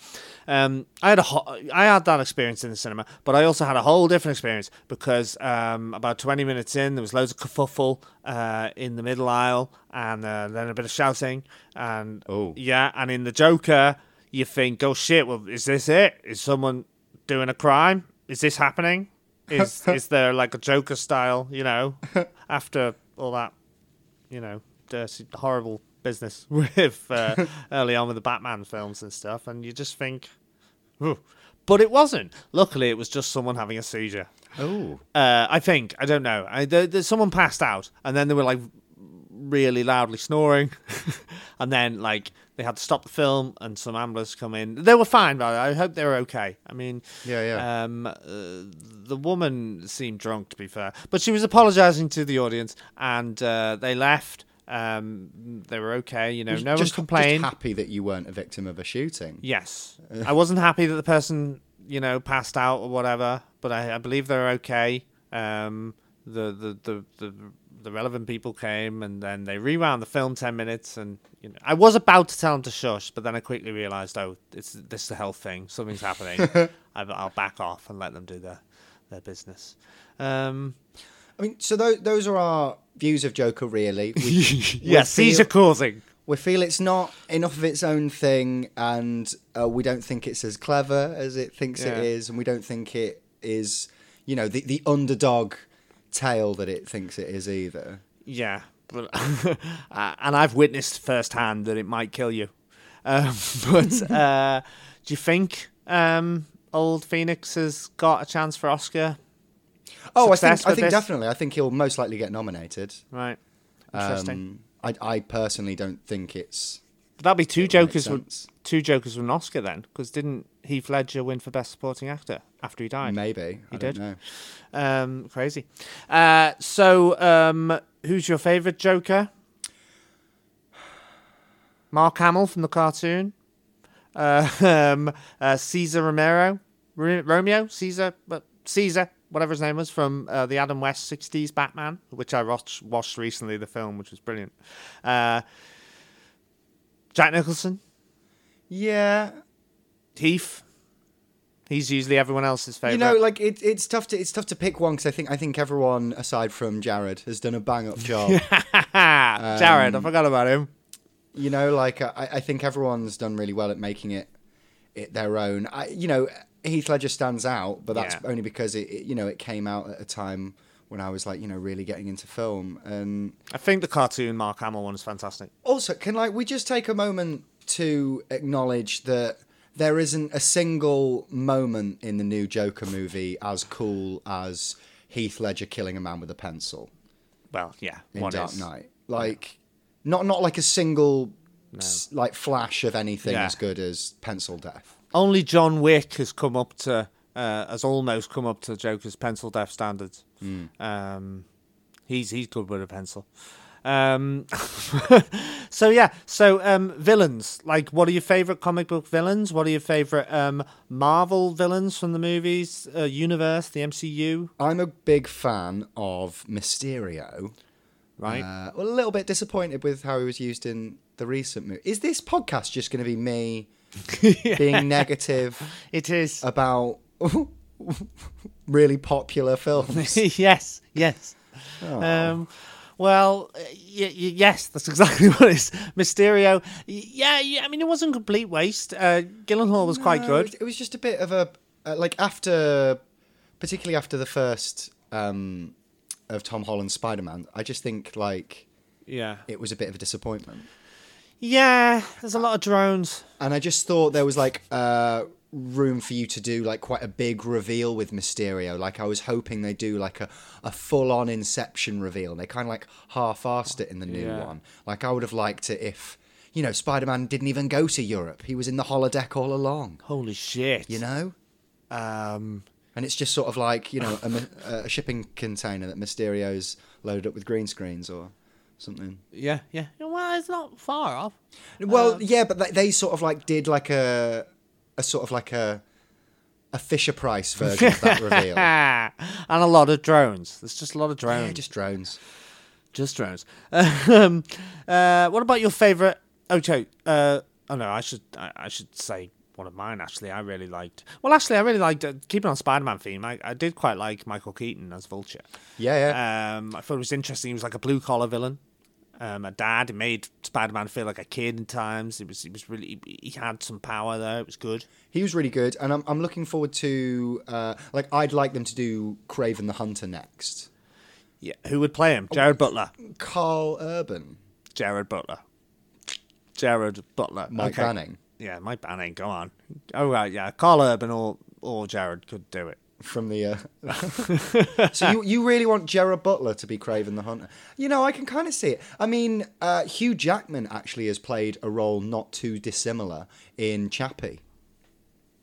Um, I had a ho- I had that experience in the cinema, but I also had a whole different experience because um, about twenty minutes in, there was loads of kerfuffle uh, in the middle aisle, and uh, then a bit of shouting, and Oh. yeah, and in the Joker, you think, oh shit, well, is this it? Is someone doing a crime? Is this happening? Is [LAUGHS] is there like a Joker style? You know, after all that you know, dirty, horrible business [LAUGHS] with uh, [LAUGHS] early on with the Batman films and stuff, and you just think, "Ooh." but it wasn't. Luckily, it was just someone having a seizure. oh, Uh, I think I don't know. I, there, there, someone passed out, and then they were like really loudly snoring, [LAUGHS] and then like they had to stop the film, and some ambulance come in. They were fine, but I hope they were okay. I mean, Yeah, yeah. Um, uh, the woman seemed drunk, to be fair, but she was apologising to the audience, and uh, they left. Um, they were okay, you know. No just, one complained. Just happy that you weren't a victim of a shooting. Yes. [LAUGHS] I wasn't happy that the person, you know, passed out or whatever, but I, I believe they're okay. Um, the, the, the, the, the relevant people came and then they rewound the film 10 minutes and you know I was about to tell them to shush but then I quickly realized oh it's this is a health thing something's happening [LAUGHS] I, I'll back off and let them do their their business um I mean, so those, those are our views of Joker. Really, [LAUGHS] we, yeah we seizure feel, causing we feel it's not enough of its own thing, and uh, we don't think it's as clever as it thinks Yeah. it is, and we don't think it is, you know, the the underdog tale that it thinks it is either. Yeah, but [LAUGHS] uh, and I've witnessed firsthand that it might kill you. [LAUGHS] Um, but uh, do you think um, old Phoenix has got a chance for Oscar? Oh, I think I think this? definitely. I think he'll most likely get nominated. Right, interesting. Um, I I personally don't think it's but that'll be two it would Jokers. Two Jokers with an Oscar then, because didn't Heath Ledger win for Best Supporting Actor after he died? maybe. I He don't did. know. Um, crazy. Uh, so, um, who's your favourite Joker? Mark Hamill from the cartoon. Uh, [LAUGHS] um, uh, Cesar Romero, Ro- Romeo, Caesar, but Caesar, whatever his name was, from uh, the Adam West '60s Batman, which I watched, watched recently. The film, which was brilliant. Uh, Jack Nicholson, Yeah, Heath. He's usually everyone else's favourite. you know, like it, it's tough to it's tough to pick one because I think I think everyone aside from Jared has done a bang up job. [LAUGHS] Jared, I Um, forgot about him. you know, like I, I think everyone's done really well at making it it their own. I, you know, Heath Ledger stands out, but that's Yeah. only because it, it you know it came out at a time when I was like you know really getting into film and I think the cartoon Mark Hamill one is fantastic. also can like we just take a moment to acknowledge that there isn't a single moment in the new Joker movie as cool as Heath Ledger killing a man with a pencil Well, yeah, in one Dark is. Knight. Like not not like a single s- like flash of anything Yeah. as good as pencil death. Only John Wick has come up to, uh, has almost come up to Joker's pencil death standards. Hmm. Um, he's he's good with a pencil. Um, [LAUGHS] so yeah, so um, villains. Like, what are your favorite comic book villains? What are your favorite um, Marvel villains from the movies uh, universe, the MCU? I'm a big fan of Mysterio. Right. Uh, well, a little bit disappointed with how he was used in the recent movie. Is this podcast just going to be me [LAUGHS] being negative [LAUGHS] it is. about really popular films? [LAUGHS] yes, yes. Oh. Um, well, y- y- yes, that's exactly what it is. Mysterio. Yeah, yeah, I mean, it wasn't a complete waste. Uh, Gyllenhaal was quite good. It was just a bit of a uh, like after, particularly after the first um, of Tom Holland's Spider Man. I just think like Yeah. it was a bit of a disappointment. Yeah, there's a lot of drones. and I just thought there was like uh, room for you to do like quite a big reveal with Mysterio. Like I was hoping they do like a, a full on Inception reveal. They kind of like half assed it in the new Yeah. one. Like I would have liked it if you know Spider Man didn't even go to Europe. He was in the holodeck all along. Holy shit! You know. Um, And it's just sort of like you know a, a shipping container that Mysterio's loaded up with green screens or something. yeah, yeah. Well, it's not far off. Well, yeah, but they, they sort of like did like a a sort of like a a Fisher Price version of that [LAUGHS] reveal. and a lot of drones. There's just a lot of drones. Yeah, just drones. Just drones. [LAUGHS] Um, uh, what about your favorite? Oh, Joe. Uh, oh no, I should I, I should say one of mine. Actually, I really liked. Well, actually, I really liked. Uh, keeping on Spider-Man theme, I, I did quite like Michael Keaton as Vulture. Yeah, yeah. Um, I thought it was interesting. He was like a blue collar villain. Um, a dad. It made Spider-Man feel like a kid in times. It was. It was really. He had some power there. It was good. he was really good, and I'm I'm looking forward to uh, like I'd like them to do Kraven the Hunter next. Yeah. Who would play him? Jared Butler. Karl Urban, Jared Butler. Jared Butler. Mike Okay. Banning Yeah, Mike Banning. Go on. Oh right, yeah. Karl Urban or or Jared could do it. From the. Uh... [LAUGHS] so you you really want Gerard Butler to be Kraven the Hunter? You know, I can kind of see it. I mean, uh, Hugh Jackman actually has played a role not too dissimilar in Chappie.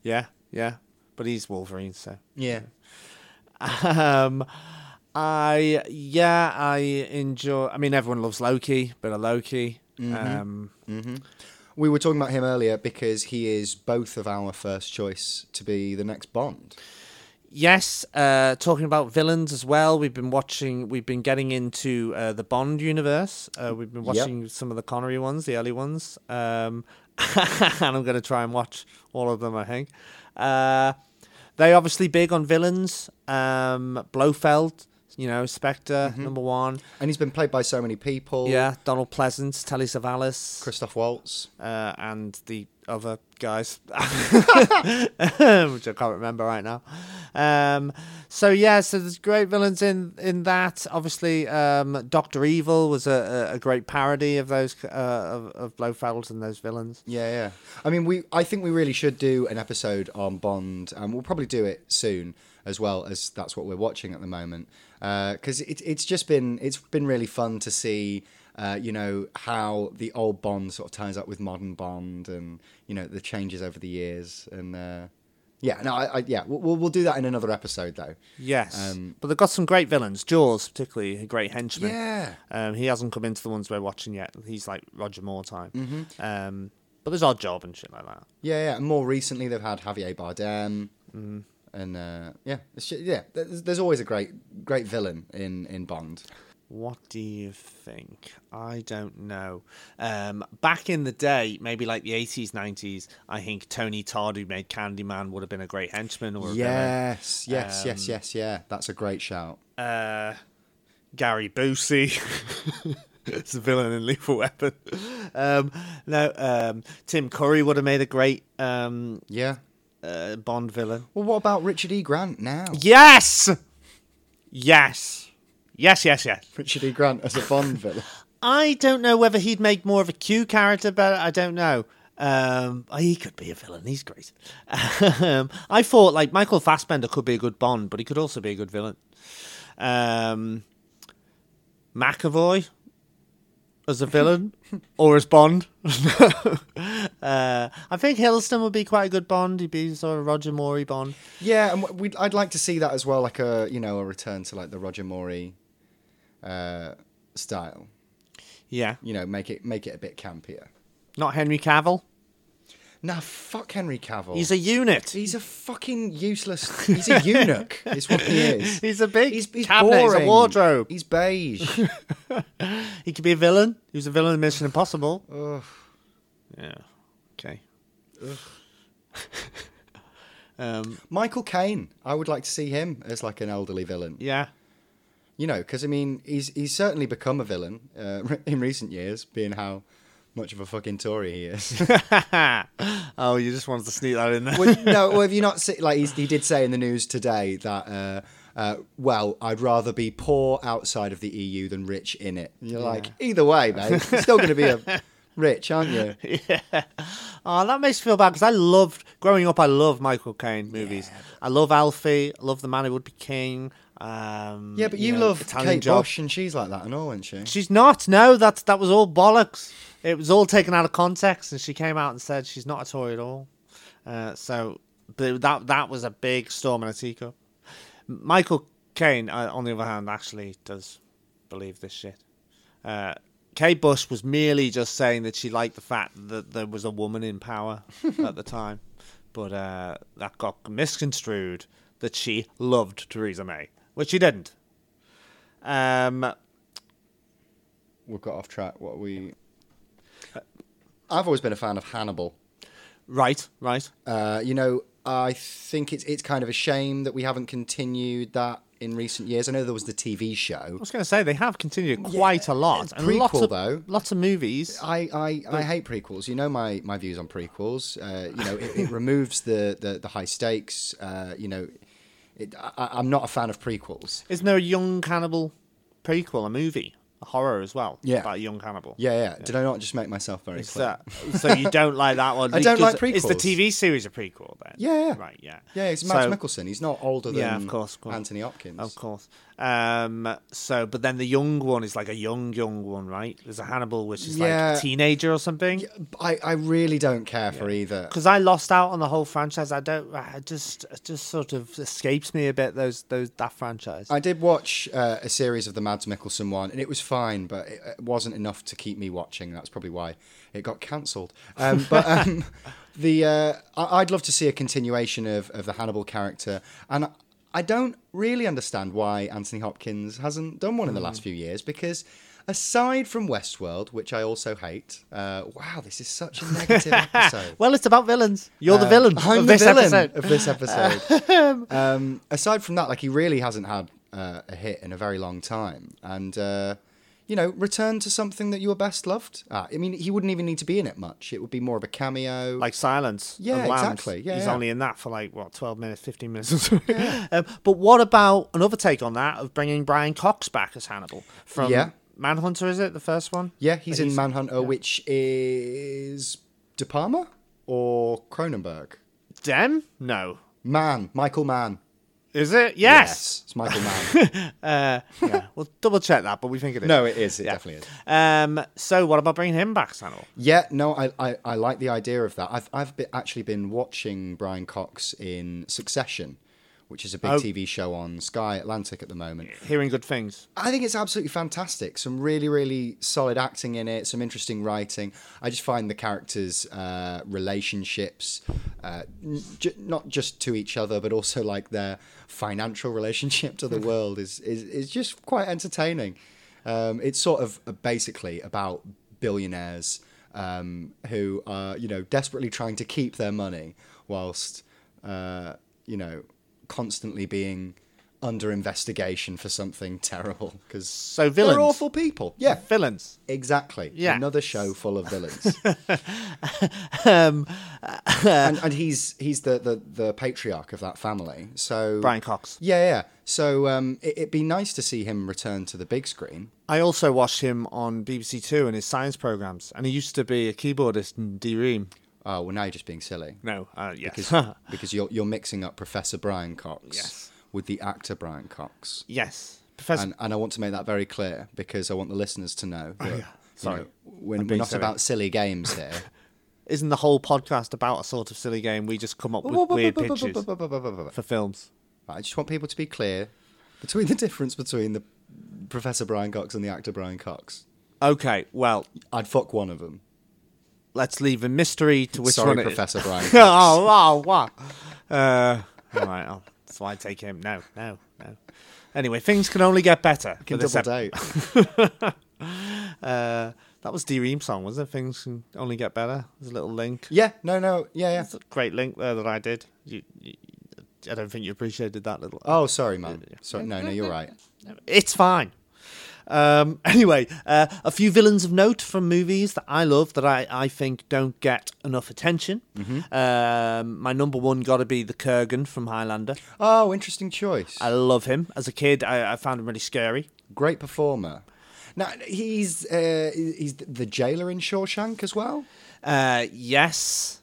Yeah, yeah. But he's Wolverine, so. Yeah. Um, I yeah, I enjoy. I mean, everyone loves Loki, but of Loki. Um, We were talking about him earlier because he is both of our first choice to be the next Bond. Yes. Uh, talking about villains as well. We've been watching. We've been getting into uh, the Bond universe. Uh, we've been Yep. watching some of the Connery ones, the early ones. Um, [LAUGHS] and I'm going to try and watch all of them. I think. Uh, they obviously big on villains. Um, Blofeld, you know, Spectre, number one. And he's been played by so many people. Yeah, Donald Pleasence, Telly Savalas, Christoph Waltz. uh, and the other guys, [LAUGHS] which I can't remember right now. Um, so yeah, so there's great villains in in that. Obviously, um, Doctor Evil was a, a, great parody of those uh, of, of and those villains. Yeah, yeah. I mean, we. I think we really should do an episode on Bond, and we'll probably do it soon as well as that's what we're watching at the moment. Because it, it's just been it's been really fun to see. Uh, you know how the old Bond sort of ties up with modern Bond, and you know the changes over the years, and uh, yeah, no, I, I yeah, we'll we'll- do that in another episode though. Yes, Um, but they've got some great villains. Jaws, particularly, a great henchman. Yeah. Um, he hasn't come into the ones we're watching yet. He's like Roger Moore time. Mm-hmm. Um, but there's Odd Job and shit like that. Yeah, yeah. And more recently, they've had Javier Bardem, Mm-hmm. and uh, yeah, yeah. There's, there's always a great, great villain in in Bond. What do you think? I don't know. Um, back in the day, maybe like the 80s, 90s, I think Tony Todd, who made Candyman, would have been a great henchman or Yes, yes, yes, Um, yes, yeah. That's a great shout. Uh, Gary Busey. [LAUGHS] It's a villain in Lethal Weapon. Um, no, um, Tim Curry would have made a great um, Yeah. uh, Bond villain. Well, what about Richard E. Grant now? Yes! Yes. Yes, yes, yes. Richard E. Grant as a Bond [LAUGHS] villain. I don't know whether he'd make more of a Q character, but I don't know. Um, oh, he could be a villain. He's great. um, I thought like Michael Fassbender could be a good Bond, but he could also be a good villain. Um, McAvoy as a villain [LAUGHS] or as Bond. [LAUGHS] uh, I think Hiddleston would be quite a good Bond. He'd be sort of Roger Moore Bond. Yeah, and we'd, I'd like to see that as well, like a you know a return to like the Roger Moore uh, style. Yeah, You know, make it make it a bit campier. not Henry Cavill. Nah, fuck Henry Cavill. He's a unit. He's a fucking useless. He's a eunuch. [LAUGHS] Is what he is. He's a big He's, he's cabinet. He's boring. a wardrobe. He's beige. [LAUGHS] He could be a villain. He was a villain in Mission Impossible. Ugh. Yeah. Okay. [LAUGHS] um. Michael Caine. I would like to see him as like an elderly villain. Yeah. You know, because I mean, he's he's certainly become a villain uh, [LAUGHS] in recent years, being how much of a fucking Tory he is. [LAUGHS] oh, you just wanted to sneak that in there. well, [LAUGHS] no, well, have you not seen? Like he's, he did say in the news today that. Uh, uh, well, I'd rather be poor outside of the EU than rich in it. And you're like, either way, mate, you're still going to be a rich, aren't you? yeah. Oh, that makes me feel bad because I loved growing up. I loved Michael Caine movies. I love Alfie. I love The Man Who Would Be King. Um, Yeah, but you, know, love Italian Kate. Bush, and she's like that and all, isn't she? She's not. No, that that was all bollocks. It was all taken out of context, and she came out and said she's not a Tory at all. Uh, so but that that was a big storm in a teacup. Michael Caine, uh, on the other hand, actually does believe this shit. Uh, Kate Bush was merely just saying that she liked the fact that there was a woman in power [LAUGHS] at the time, but uh, that got misconstrued that she loved Theresa May, which she didn't. Um, We've got off track. What we? I've always been a fan of Hannibal. right, right. Uh, you know, I think it's it's kind of a shame that we haven't continued that in recent years. I know there was the TV show. I was going to say they have continued quite a lot. And prequel, lots of, though. Lots of movies. I, I, I hate prequels. You know my, my views on prequels. Uh, you know, it, it removes the, the, the high stakes. Uh, you know, it, I, I'm not a fan of prequels. Isn't there a young cannibal prequel, a movie, a horror as well? Yeah. about a young cannibal. Yeah, yeah. Did I not just make myself very Is clear? that, so you don't like that one? [LAUGHS] I don't like Because Is the. TV series a prequel then? Yeah, yeah. Right. Yeah. Yeah, it's Max So- Mikkelsen. He's not older than Yeah, of course, of course. Anthony Hopkins. Of course. Um. So, but then the young one is like a young, young one, right? There's a Hannibal, which is like a teenager or something. I, I really don't care for either. Because I lost out on the whole franchise. I don't. I just, it just sort of escapes me a bit. Those, those, that franchise. I did watch uh, a series of the Mads Mikkelsen one, and it was fine, but it, it wasn't enough to keep me watching. That's probably why it got cancelled. Um, but um, [LAUGHS] the uh, I, I'd love to see a continuation of, of the Hannibal character, and I don't really understand why Anthony Hopkins hasn't done one in the last few years because. Aside from Westworld, which I also hate, uh, wow, this is such a [LAUGHS] negative episode. well, it's about villains. You're the Um, villain I'm of the this villain episode. of this episode. [LAUGHS] um, aside from that, like he really hasn't had uh, a hit in a very long time, and uh, you know, return to something that you were best loved. At. I mean, he wouldn't even need to be in it much. It would be more of a cameo. like Silence. Yeah, exactly. Yeah, he's yeah. only in that for like what, twelve minutes, fifteen minutes or something. [LAUGHS] Um, but what about another take on that of bringing Brian Cox back as Hannibal from Yeah. Manhunter? Is it the first one? yeah, he's in He's- Manhunter, which is De Palma or Cronenberg. Dem? No. Mann, Michael Mann. Is it? Yes. it's Michael Mann. [LAUGHS] Uh, yeah. We'll double check that, but we think it is. no, it is. It Yeah. definitely is. Um. So what about bringing him back, as Yeah, no, I, I, I like the idea of that. I've I've be, actually been watching Brian Cox in Succession, which is a big Oh. TV show on Sky Atlantic at the moment. Hearing good things. I think it's absolutely fantastic. Some really, really solid acting in it. Some interesting writing. I just find the characters' uh, relationships, uh, n- j- not just to each other, but also like their financial [LAUGHS] relationship to the world, is is is just quite entertaining. Um, it's sort of uh, basically about billionaires um, who are, you know, desperately trying to keep their money whilst, uh, you know, constantly being under investigation for something terrible because So villains. they're awful people. Yeah, Villains. exactly. Yeah. another show full of villains. [LAUGHS] Um. and, and he's he's the, the the patriarch of that family. So Brian Cox. Yeah, yeah. So um, it, it'd be nice to see him return to the big screen. I also watched him on BBC Two and his science programs, and he used to be a keyboardist in D Ream. Oh well, now you're just being silly No, uh, yes, because [LAUGHS] because you're you're mixing up Professor Brian Cox Yes. with the actor Brian Cox. yes, Professor. And, and I want to make that very clear because I want the listeners to know that you Sorry. know, we're, we're not silly. about silly games here. [LAUGHS] Isn't the whole podcast about a sort of silly game? We just come up with weird pitches [LAUGHS] for films. I just want people to be clear between the difference between the Professor Brian Cox and the actor Brian Cox. Okay, well, I'd fuck one of them. Let's leave a mystery to which Sorry, one. Professor Brian. [LAUGHS] Oh, oh, what? Uh, all right, that's why I take him. No, no, no. Anyway, things can only get better. for Can double ep- date. [LAUGHS] Uh, that was D Ream song, was it? Things can only get better. There's a little link. Yeah, no, no, yeah, yeah. It's a great link there that I did. You, you, I don't think you appreciated that little. Oh, sorry, man. Sorry, no, no, you're right. It's fine. Um, [LAUGHS] anyway, uh, a few villains of note from movies that I love that I, I think don't get enough attention. Um, my number one got to be the Kurgan from Highlander. Oh, interesting choice. I love him. As a kid, I, I found him really scary. Great performer. Now he's uh, he's the jailer in Shawshank as well. Uh, yes.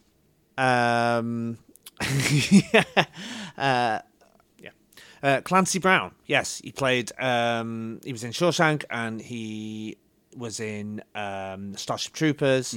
Um, [LAUGHS] yeah. Uh, yeah. Uh, Clancy Brown. Yes, he played. Um, he was in Shawshank, and he was in um, Starship Troopers.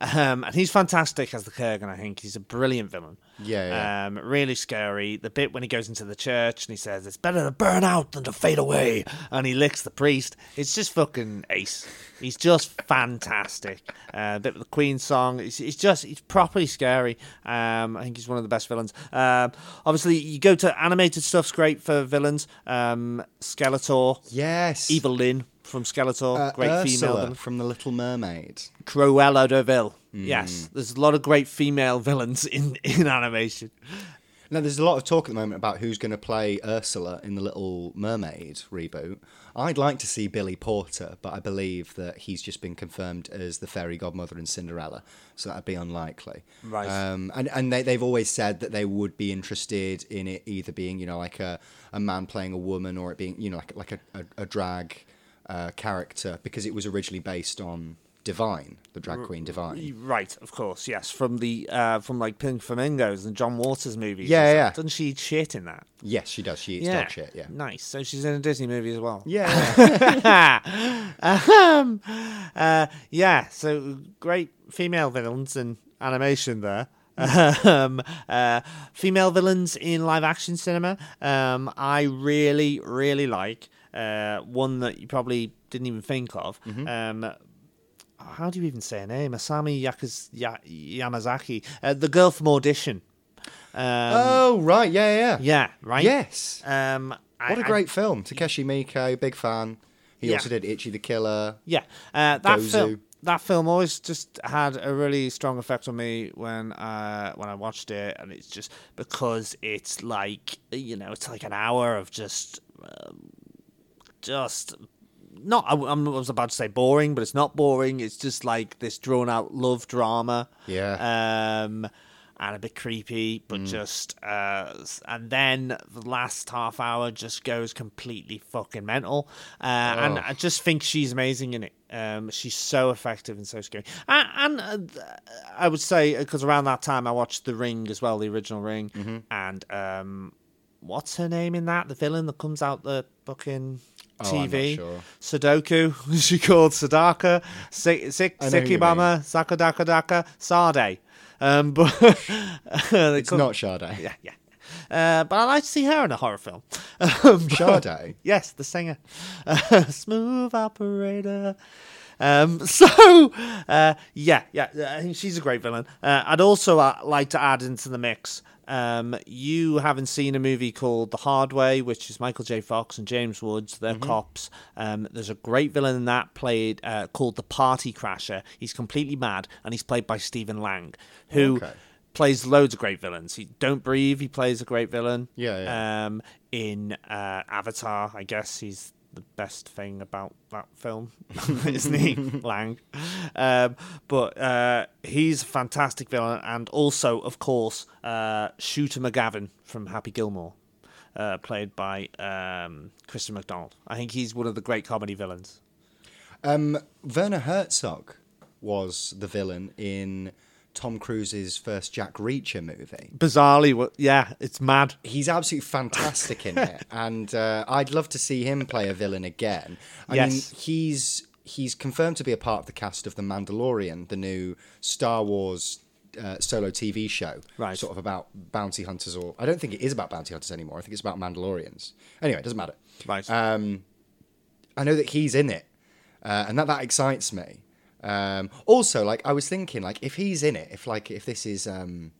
Um, and he's fantastic as the Kurgan. I think he's a brilliant villain. Yeah, yeah. Um, really scary. The bit when he goes into the church and he says, "It's better to burn out than to fade away," and he licks the priest. It's just fucking ace. He's just fantastic. Uh, bit of the Queen song. It's, it's just it's properly scary. Um, I think he's one of the best villains. Um, obviously, you go to animated stuff's great for villains. Um, Skeletor, Yes, Evil Lyn from Skeletor, uh, great female villain. from The Little Mermaid. Cruella de Vil. Hmm. Yes, there's a lot of great female villains [LAUGHS] in in animation. Now, there's a lot of talk at the moment about who's going to play Ursula in the Little Mermaid reboot. I'd like to see Billy Porter, but I believe that he's just been confirmed as the fairy godmother in Cinderella, so that'd be unlikely. Right. Um, and and they, they've always said that they would be interested in it either being, you know, like a, a man playing a woman or it being, you know, like, like a, a, a drag uh, character because it was originally based on Divine, the drag queen Divine. Right, of course, yes. From the uh, from like Pink Flamingos and John Waters movies. Yeah, yeah. Doesn't she eat shit in that? Yes, she does. She eats yeah. dog shit, yeah. Nice. So she's in a Disney movie as well. Yeah. [LAUGHS] um, uh, yeah. So great female villains in animation there. Um, uh, female villains in live action cinema. Um, I really, really like uh, one that you probably didn't even think of. Um, how do you even say her name? Asami Yakaz- Ya- Yamazaki, uh, the girl from Audition. Um, oh, right. Yeah, yeah. yeah, right. Yes. Um, I- What a I- great film. Takashi Miike, big fan. He Yeah. also did Ichi the Killer. Yeah, uh, that Gozu. film. That film always just had a really strong effect on me when uh, when I watched it, and it's just because it's like you know it's like an hour of just um, just not I, I'm- was about to say boring, but it's not boring. It's just like this drawn out love drama. Yeah. Um, and a bit creepy, but just uh, and then the last half hour just goes completely fucking mental. Uh, And Oh. I just think she's amazing in it. Um, she's so effective and so scary. And, and uh, I would say because around that time I watched The Ring as well, the original Ring, Mm-hmm. and um, what's her name in that? The villain that comes out the fucking Oh, TV. sure. Sudoku. [LAUGHS] She called Sadaka? Sik Sik I know who you Sikibama Sakadakadaka Sade. Um, [LAUGHS] but It's come- not Sade. Yeah, yeah. Uh, but I like to see her in a horror film. [LAUGHS] Um, but- Sade? Yes, the singer. smooth operator. Um, so, uh, yeah, yeah, I think she's a great villain. Uh, I'd also uh, like to add into the mix. Um, you haven't seen a movie called The Hard Way, which is Michael J. Fox and James Woods. They're cops. Um, there's a great villain in that played uh, called the Party Crasher. He's completely mad, and he's played by Stephen Lang, who Okay. plays loads of great villains. He Don't Breathe. He plays a great villain. Yeah, yeah. Um, in uh, Avatar, I guess he's the best thing about that film, [LAUGHS] [LAUGHS] isn't he, Lang? Um, but uh, he's a fantastic villain, and also, of course, uh, Shooter McGavin from Happy Gilmore. Uh, played by um, Christian McDonald. I think he's one of the great comedy villains. Um, Werner Herzog was the villain in Tom Cruise's first Jack Reacher movie. Bizarrely, yeah, it's mad. He's absolutely fantastic in it, [LAUGHS] and uh, I'd love to see him play a villain again. I Yes. mean, he's he's confirmed to be a part of the cast of The Mandalorian, the new Star Wars uh, solo TV show, Right. Sort of about bounty hunters, or I don't think it is about bounty hunters anymore. I think it's about Mandalorians. Anyway, it doesn't matter. Right. Um, I know that he's in it, uh, and that that excites me. Um, also, like I was thinking, like if he's in it, if like if this is um,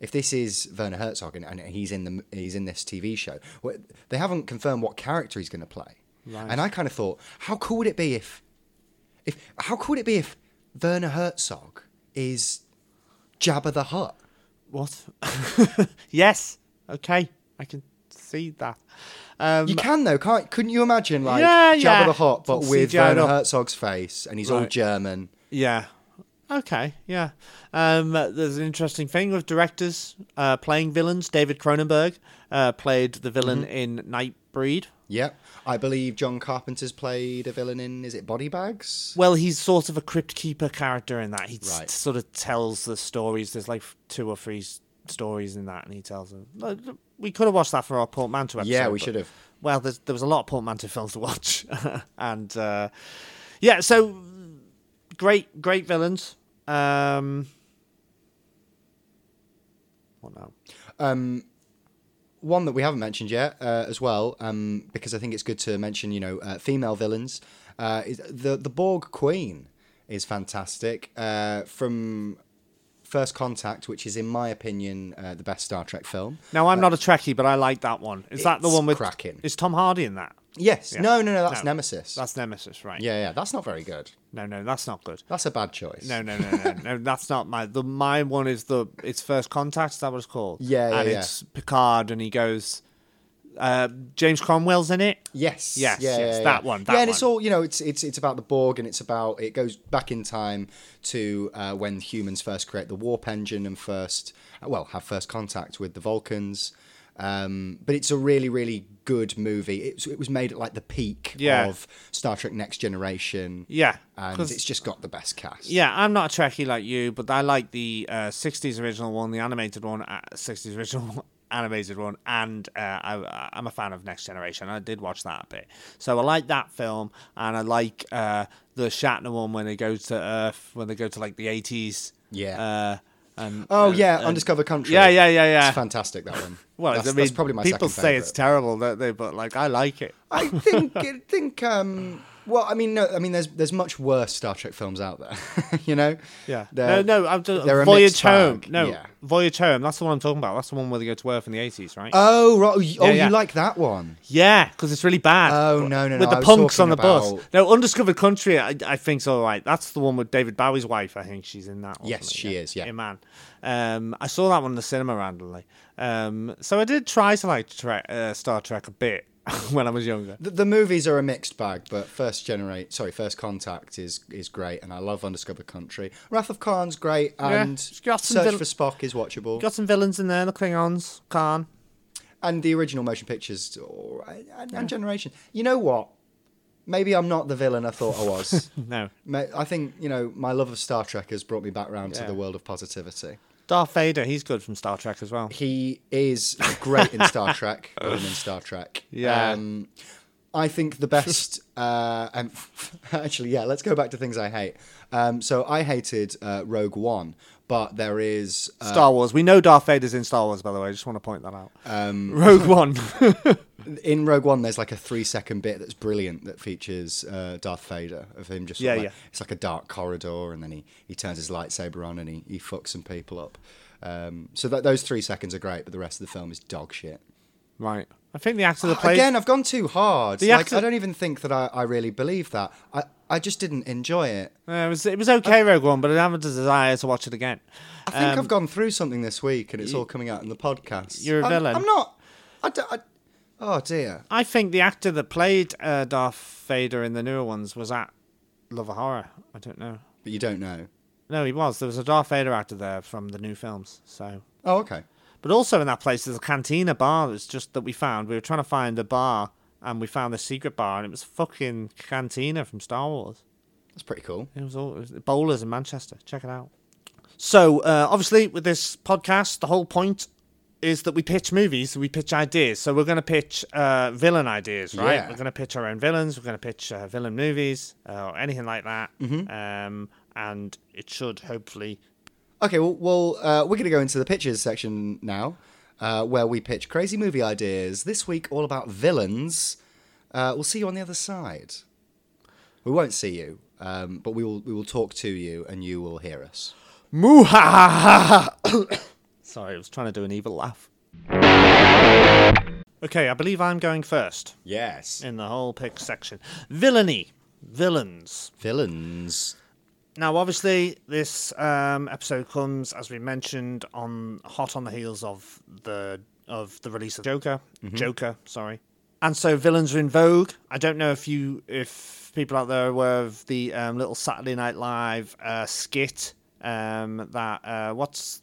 if this is Werner Herzog and, and he's in the he's in this TV show, well, they haven't confirmed what character he's going to play. Right. And I kind of thought, how cool would it be if, if how cool would it be if Werner Herzog is Jabba the Hutt? What? [LAUGHS] yes. Okay, I can see that. Um, You can though, can't? Couldn't you imagine like Yeah, Jabba yeah. the Hutt, but with Werner. Herzog's face, and he's all German? yeah. Okay, yeah. Um, there's an interesting thing with directors uh, playing villains. David Cronenberg uh, played the villain in Nightbreed. Yep. I believe John Carpenter's played a villain in, is it Body Bags? Well, he's sort of a crypt keeper character in that. He Right. sort of tells the stories. There's like two or three stories in that, and he tells them. We could have watched that for our portmanteau episode. Yeah, we should have. Well, there's, there was a lot of portmanteau films to watch, [LAUGHS] and uh, yeah, so great, great villains. Um, what now? Um, one that we haven't mentioned yet uh, as well, um, because I think it's good to mention, you know, uh, female villains. Uh, is the the Borg Queen is fantastic. Uh, from First Contact, which is in my opinion uh, the best Star Trek film. Now, I'm not a Trekkie, but I like that one. Is that the one with cracking. Is Tom Hardy in that? Yes. Yeah. No, no, no. That's No. Nemesis. That's Nemesis, right? yeah, yeah. That's not very good. No, no, that's not good. That's a bad choice. No, no, no, no, no. That's not my. The my one is the. It's first contact. Is that what it's called? Yeah, yeah, And yeah. it's Picard, and he goes. Uh, James Cromwell's in it. Yes. Yes, Yeah, yes, yeah, that yeah. one, that yeah, and it's all you know. It's it's it's about the Borg, and it's about it goes back in time to uh, when humans first create the warp engine and first well have first contact with the Vulcans. Um, but it's a really really good movie. It, it was made at like the peak Yeah. of Star Trek Next Generation. Yeah, And it's just got the best cast. Yeah, I'm not a Trekkie like you, but I like the uh, 60s original one, the animated one, uh, 60s original animated one, and uh, I, I'm a fan of Next Generation. I did watch that a bit. So I like that film, and I like uh, the Shatner one when they go to Earth, when they go to like the 80s. Yeah. Uh, and, Oh and- yeah, and- Undiscovered Country. Yeah, yeah, yeah, yeah. It's fantastic that one. [LAUGHS] Well, that's, I mean, that's probably my people second say it's terrible, don't they? But like, I like it. I think [LAUGHS] I think um well I mean no I mean there's there's much worse Star Trek films out there [LAUGHS] you know Yeah. They're- no, no. I'm just, Voyage Home. bag, No, yeah. Voyage Home. That's the one I'm talking about. That's the one where they go to Earth in the 80s, right? oh right oh, you- oh, yeah. you like that one Yeah, because it's really bad. Oh, no, no, With no, the punks on the bus. No, Undiscovered Country, I, I think's all right. That's the one with David Bowie's wife. I think she's in that. One, Yes, she is, yeah. man. Um, I saw that one in the cinema randomly. Um, so I did try to like tre- uh, Star Trek a bit [LAUGHS] when I was younger. the, the movies are a mixed bag but first generate sorry first contact is is great and I love Undiscovered Country Wrath of Khan's great and it's got some Search vil- for Spock is watchable Got some villains in there. The Klingons, Khan. and the original motion pictures all right, and, and Generation you know what maybe I'm not the villain I thought I was [LAUGHS] No, I think you know my love of Star Trek has brought me back round to the world of positivity. Darth Vader. He's good from Star Trek as well. He is great in Star [LAUGHS] Trek. In Star Trek. Yeah. Um, I think the best. Uh, and [LAUGHS] actually, yeah. Let's go back to things I hate. Um, so I hated uh, Rogue One, but there is uh, Star Wars. We know Darth Vader's in Star Wars, by the way. I just want to point that out. um, Rogue One. [LAUGHS] in Rogue One. There's like a three second bit that's brilliant that features uh, Darth Vader of him just Yeah, like, yeah. It's like a dark corridor, and then he, he turns his lightsaber on and he, he fucks some people up. Um, so that those three seconds are great, but the rest of the film is dog shit. right. I think the actor that played. Again, I've gone too hard. The like actor- I don't even think that I, I really believe that. I, I just didn't enjoy it. Uh, it was it was okay, Rogue One, but I haven't a desire to watch it again. I think Um, I've gone through something this week, and it's all coming out in the podcast. You're a I'm- villain. I'm not. I, don't- I, oh dear. I think the actor that played uh, Darth Vader in the newer ones was at Love of Horror. I don't know. But you don't know. No, he was. There was a Darth Vader actor there from the new films. So, Oh, okay. But also in that place there's a cantina bar that's just that we found. We were trying to find a bar, and we found the secret bar, and it was fucking cantina from Star Wars. That's pretty cool. It was all it was bowlers in Manchester. Check it out. So uh, obviously, with this podcast, the whole point is that we pitch movies, we pitch ideas. So we're going to pitch uh, villain ideas, right? Yeah. We're going to pitch our own villains. We're going to pitch uh, villain movies uh, or anything like that. Mm-hmm. Um, and it should hopefully. Okay, well, well uh, we're going to go into the pictures section now, uh, where we pitch crazy movie ideas. This week, all about villains. Uh, we'll see you on the other side. We won't see you, um, but we will. We will talk to you, and you will hear us. Mooha! [COUGHS] Sorry, I was trying to do an evil laugh. Okay, I believe I'm going first Yes. in the whole pick section. Villainy, villains. Villains. Now, obviously, this um, episode comes, as we mentioned, on hot on the heels of the of the release of Joker. Joker, sorry. And so villains are in vogue. I don't know if you if people out there are aware of the um, little Saturday Night Live uh, skit Um, that uh, what's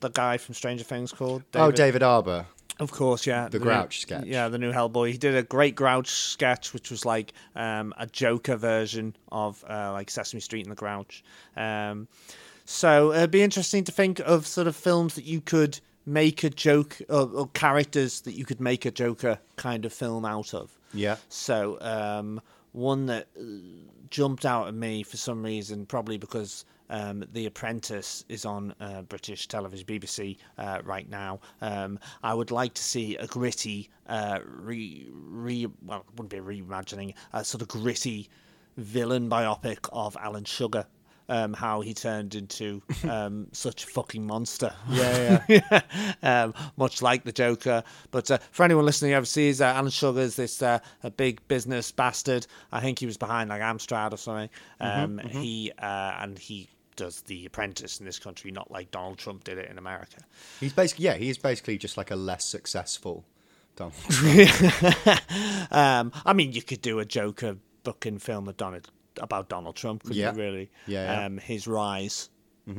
the guy from Stranger Things called? Oh, David Harbour. Of course, yeah. The new- Grouch sketch. Yeah, the new Hellboy. He did a great Grouch sketch, which was like um, a Joker version of uh, like Sesame Street and the Grouch. Um, so it'd be interesting to think of sort of films that you could make a joke or, or characters that you could make a Joker kind of film out of. Yeah. So um, one that uh, jumped out at me for some reason, probably because um, The Apprentice is on uh, British television, BBC, uh, right now. Um, I would like to see a gritty, uh, re, re well, it wouldn't be reimagining, a sort of gritty villain biopic of Alan Sugar. Um, how he turned into [LAUGHS] um, such a fucking monster. Yeah, [LAUGHS] yeah. um, much like the Joker. But uh, for anyone listening overseas, uh, Alan is this uh, a big business bastard. I think he was behind like Amstrad or something. Um, He uh, and he does The Apprentice in this country, not like Donald Trump did it in America. He's basically yeah, he's basically just like a less successful Donald. [LAUGHS] Trump. um, I mean, you could do a Joker booking film of Donald about Donald Trump, couldn't Yeah. you? Really? Yeah. Um, his rise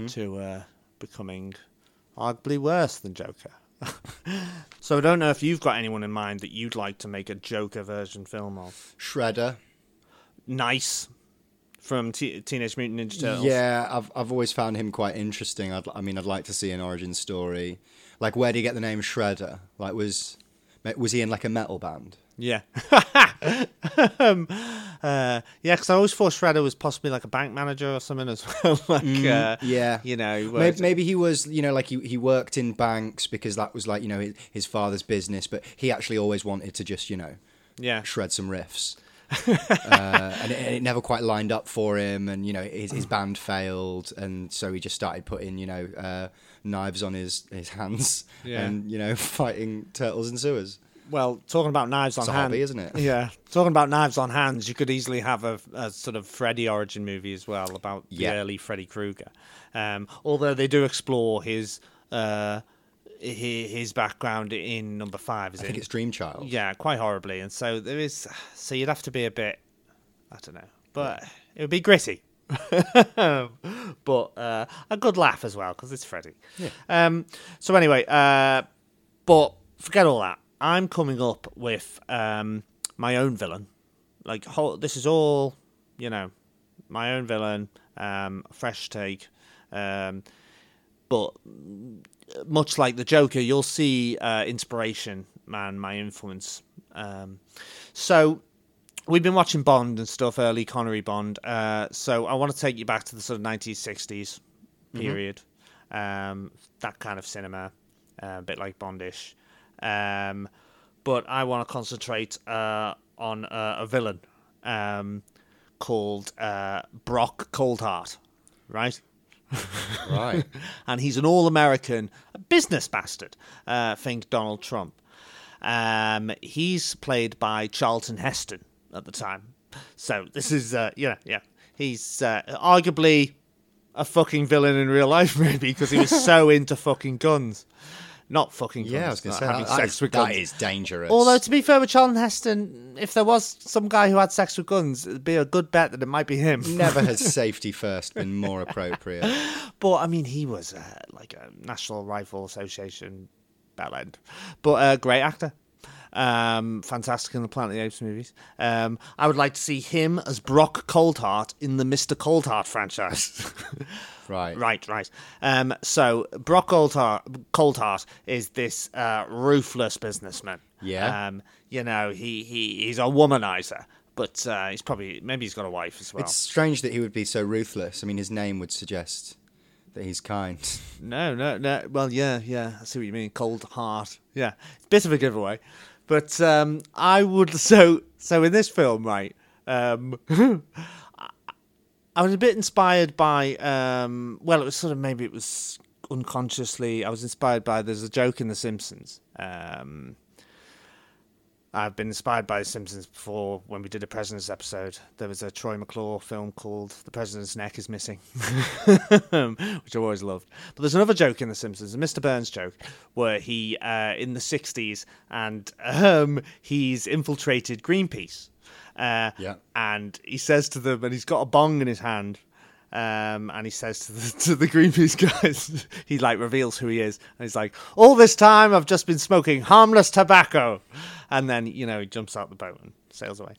to uh, becoming arguably worse than Joker. [LAUGHS] so I don't know if you've got anyone in mind that you'd like to make a Joker version film of. Shredder. Nice from T- Teenage Mutant Ninja Turtles. Yeah, I've I've always found him quite interesting. I'd, I mean, I'd like to see an origin story. Like, where did he get the name Shredder? Like, was was he in like a metal band? Yeah. [LAUGHS] um, uh, yeah, because I always thought Shredder was possibly like a bank manager or something as [LAUGHS] well. like, uh, Yeah, you know, Maybe, maybe he was, you know, like he, he worked in banks because that was like, you know, his, his father's business, but he actually always wanted to just, you know, yeah. shred some riffs. [LAUGHS] uh, and, it, and it never quite lined up for him, and you know his, his band failed, and so he just started putting you know uh, knives on his his hands, Yeah. and you know fighting turtles in sewers. Well, talking about knives on It's a hands, hobby, isn't it? Yeah, talking about knives on hands, you could easily have a, a sort of Freddy origin movie as well about Yeah. the early Freddy Krueger. Um, although they do explore his uh, his, his background in number five, is I it? think it's Dream Child. Yeah, quite horribly, and so there is. So you'd have to be a bit, I don't know, but it would be gritty, [LAUGHS] but uh, a good laugh as well because it's Freddy. Yeah. Um. So anyway, uh, but forget all that. I'm coming up with um my own villain. Like whole, this is all, you know, my own villain. Um, fresh take. Um, but much like the Joker, you'll see uh, inspiration and my influence. Um, so we've been watching Bond and stuff, early Connery Bond. Uh, so I want to take you back to the sort of 1960s period, um, that kind of cinema, uh, a bit like Bondish. Um, but I want to concentrate uh, on uh, a villain um, called uh, Brock Coldheart, right? [LAUGHS] Right. [LAUGHS] and he's an all-American business bastard. Uh, think Donald Trump. Um, he's played by Charlton Heston at the time, so this is uh, yeah, yeah. He's uh, arguably a fucking villain in real life, [LAUGHS] maybe because he was so into fucking guns. Not fucking guns. yeah, I was going to say having that, that, sex is, with that guns. is dangerous. Although to be fair with Charlton Heston, if there was some guy who had sex with guns, it'd be a good bet that it might be him. never has [LAUGHS] safety first been more appropriate. But I mean, he was uh, like a National Rifle Association bell end, but a great actor. Um, fantastic in the Planet of the Apes movies. Um, I would like to see him as Brock Coldheart in the Mr. Coldheart franchise. [LAUGHS] Right. right, right. Um, so Brock Coldheart, Coldheart is this uh, ruthless businessman. Yeah. Um, you know, he, he he's a womanizer, but uh, he's probably maybe he's got a wife as well. It's strange that he would be so ruthless. I mean, his name would suggest that he's kind. [LAUGHS] No, no, no. Well, yeah, yeah. I see what you mean. Cold heart. Yeah, it's a bit of a giveaway, but um, I would. [LAUGHS] So, so in this film, right? Um, [LAUGHS] I was a bit inspired by. Um, well, it was sort of maybe it was unconsciously. I was inspired by. There's a joke in The Simpsons. Um, I've been inspired by The Simpsons before when we did a President's episode. There was a Troy McClure film called The President's Neck is Missing, [LAUGHS] which I always loved. But there's another joke in The Simpsons, a Mr. Burns joke, where he, uh, in the 60s, and um, he's infiltrated Greenpeace. Uh, Yeah. And he says to them, and he's got a bong in his hand. Um, and he says to the, [LAUGHS] to the Greenpeace guys, [LAUGHS] he like reveals who he is, and he's like, "All this time I've just been smoking harmless tobacco," and then you know he jumps out the boat and sails away.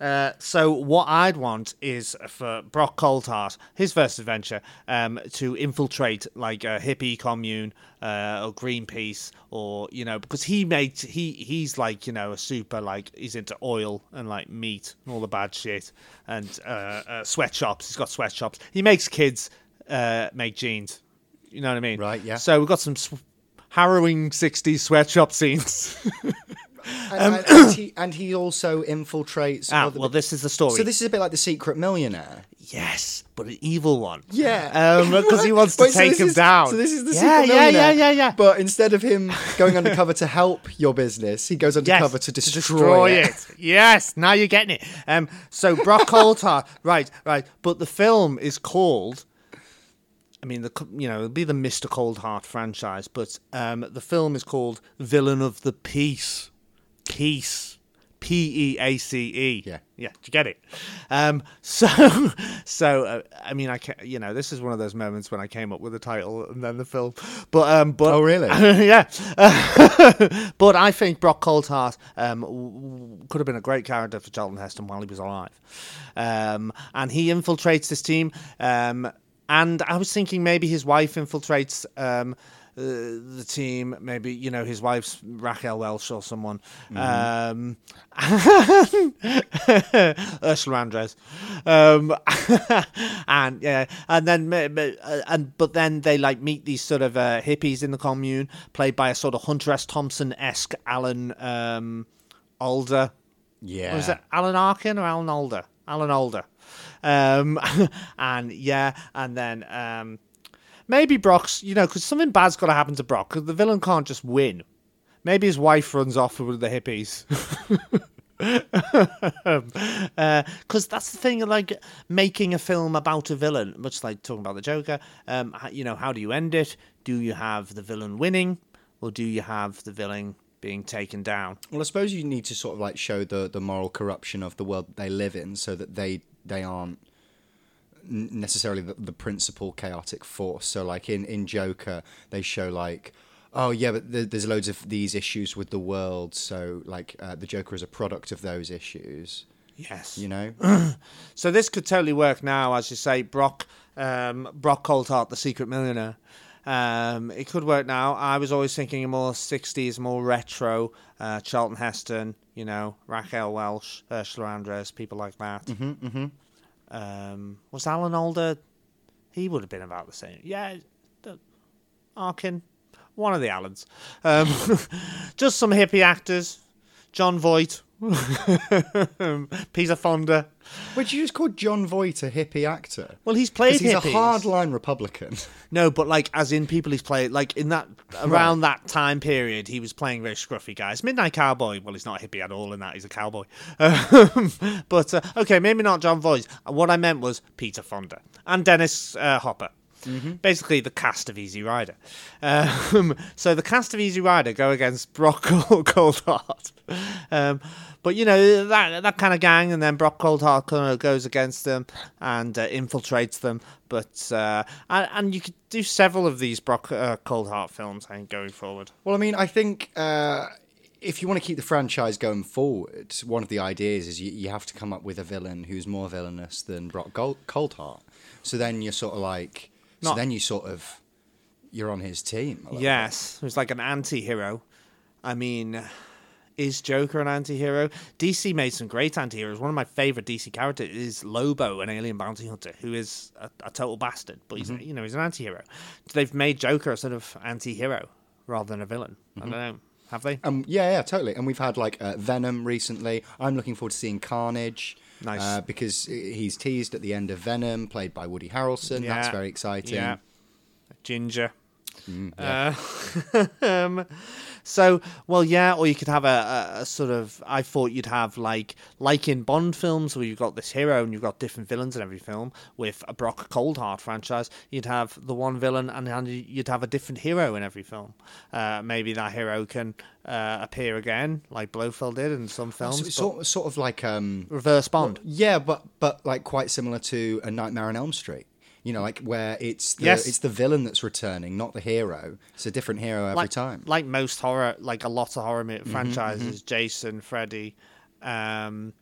Uh, so what I'd want is for Brock Coldheart, his first adventure, um, to infiltrate like a hippie commune uh, or Greenpeace, or you know, because he makes he he's like you know a super like he's into oil and like meat and all the bad shit and uh, uh, sweatshops. He's got sweatshops. He makes kids uh, make jeans. You know what I mean? Right, yeah. So we've got some. Sw- Harrowing 60s sweatshop scenes. [LAUGHS] And, and, and he, [COUGHS] and he also infiltrates. ah, well, this is the story. so this is a bit like the Secret Millionaire. Yes, but an evil one. Yeah, Um, [LAUGHS] because he wants to Wait, take this him is- down. So this is the yeah, Secret yeah, Millionaire. yeah, yeah, yeah. yeah. But instead of him going undercover to help your business, he goes Yes, undercover to destroy, it. Yes, now you're getting it. Um, so Brock [LAUGHS] Coldheart, right, right. But the film is called. I mean, the you know it'll be the Mr. Coldheart franchise, but um, the film is called Villain of the Peace. Peace. P E A C E. Yeah. yeah. Do you get it? Um, [LAUGHS] so, so uh, I mean, I ca- you know this is one of those moments when I came up with the title and then the film, but um, but Oh, really? [LAUGHS] yeah. [LAUGHS] but I think Brock Coldheart um, w- could have been a great character for Charlton Heston while he was alive. Um, and he infiltrates this team. Um, and I was thinking maybe his wife infiltrates um, the team. Maybe, you know, his wife's Raquel Welch or someone. Um, [LAUGHS] Ursula Andress. Um, [LAUGHS] and yeah, and then uh, and but then they like meet these sort of uh, hippies in the commune, played by a sort of Hunter S. Thompson esque Alan um, Alda. Yeah. Was it Alan Arkin or Alan Alda? Alan Alda. Um, [LAUGHS] and yeah, and then um, maybe Brock's, you know, because something bad's got to happen to Brock, because the villain can't just win. Maybe his wife runs off with the hippies. [LAUGHS] Because that's the thing, like making a film about a villain, much like talking about the Joker. Um, you know, how do you end it? Do you have the villain winning, or do you have the villain being taken down? Well, I suppose you need to sort of like show the, the moral corruption of the world they live in, so that they they aren't necessarily the, the principal chaotic force. So, like in in Joker, they show like, oh yeah, but there's loads of these issues with the world. So, like, uh, the Joker is a product of those issues. Yes. You know? [CLEARS THROAT] So this could totally work now, as you say, Brock, um, Brock Coldheart, the secret millionaire. Um, it could work now. I was always thinking a more '60s, more retro. Uh, Charlton Heston, you know, Raquel Welch, Ursula Andress, people like that. Mm-hmm, mm-hmm. Um, was Alan Alda? He would have been about the same. Yeah, Arkin, one of the Alans. Um, [LAUGHS] just some hippie actors. Jon Voight, [LAUGHS] Peter Fonda. Would you just call Jon Voight a hippie actor? Well, he's played he's hippies. a hardline Republican. [LAUGHS] No, but like as in people he's played like in that around that time period he was playing very scruffy guys. Midnight Cowboy. Well, he's not a hippie at all in that. He's a cowboy. Um, [LAUGHS] but uh, okay, maybe not Jon Voight. What I meant was Peter Fonda and Dennis uh, Hopper. Basically, the cast of Easy Rider. Um, [LAUGHS] so the cast of Easy Rider go against Brock [LAUGHS] Coldheart. Um, but you know that that kind of gang, and then Brock Coldheart kind of goes against them and uh, infiltrates them. But uh, and, and you could do several of these Brock uh, Coldheart films, I think, going forward. Well, I mean, I think uh, if you want to keep the franchise going forward, one of the ideas is you, you have to come up with a villain who's more villainous than Brock Gold- Coldheart. So then you're sort of like, so then you sort of, you're on his team. Yes, it was like an anti-hero. I mean, is Joker an anti-hero? DC made some great anti-heroes. One of my favorite DC characters is Lobo, an alien bounty hunter, who is a, a total bastard, but he's you know he's an anti-hero. They've made Joker a sort of anti-hero rather than a villain. I don't know. Have they? Um, yeah, yeah, totally. And we've had like uh, Venom recently. I'm looking forward to seeing Carnage. Nice. Uh, because he's teased at the end of Venom, played by Woody Harrelson. That's very exciting. Yeah. Ginger. Mm, Uh, [LAUGHS] um, so, well, yeah, or you could have a, a, a sort of. I thought you'd have like like in Bond films where you've got this hero and you've got different villains in every film. With a Brock Coldheart franchise, you'd have the one villain and, you'd have a different hero in every film. Uh, maybe that hero can uh, appear again, like Blofeld did in some films. So it's sort, sort of like um, reverse Bond. Yeah, but but like quite similar to A Nightmare on Elm Street. You know, like where it's the, Yes. it's the villain that's returning, not the hero. It's a different hero every like, time. Mm-hmm, Like most horror, like a lot of horror mi- franchises, Jason, Freddy. Um,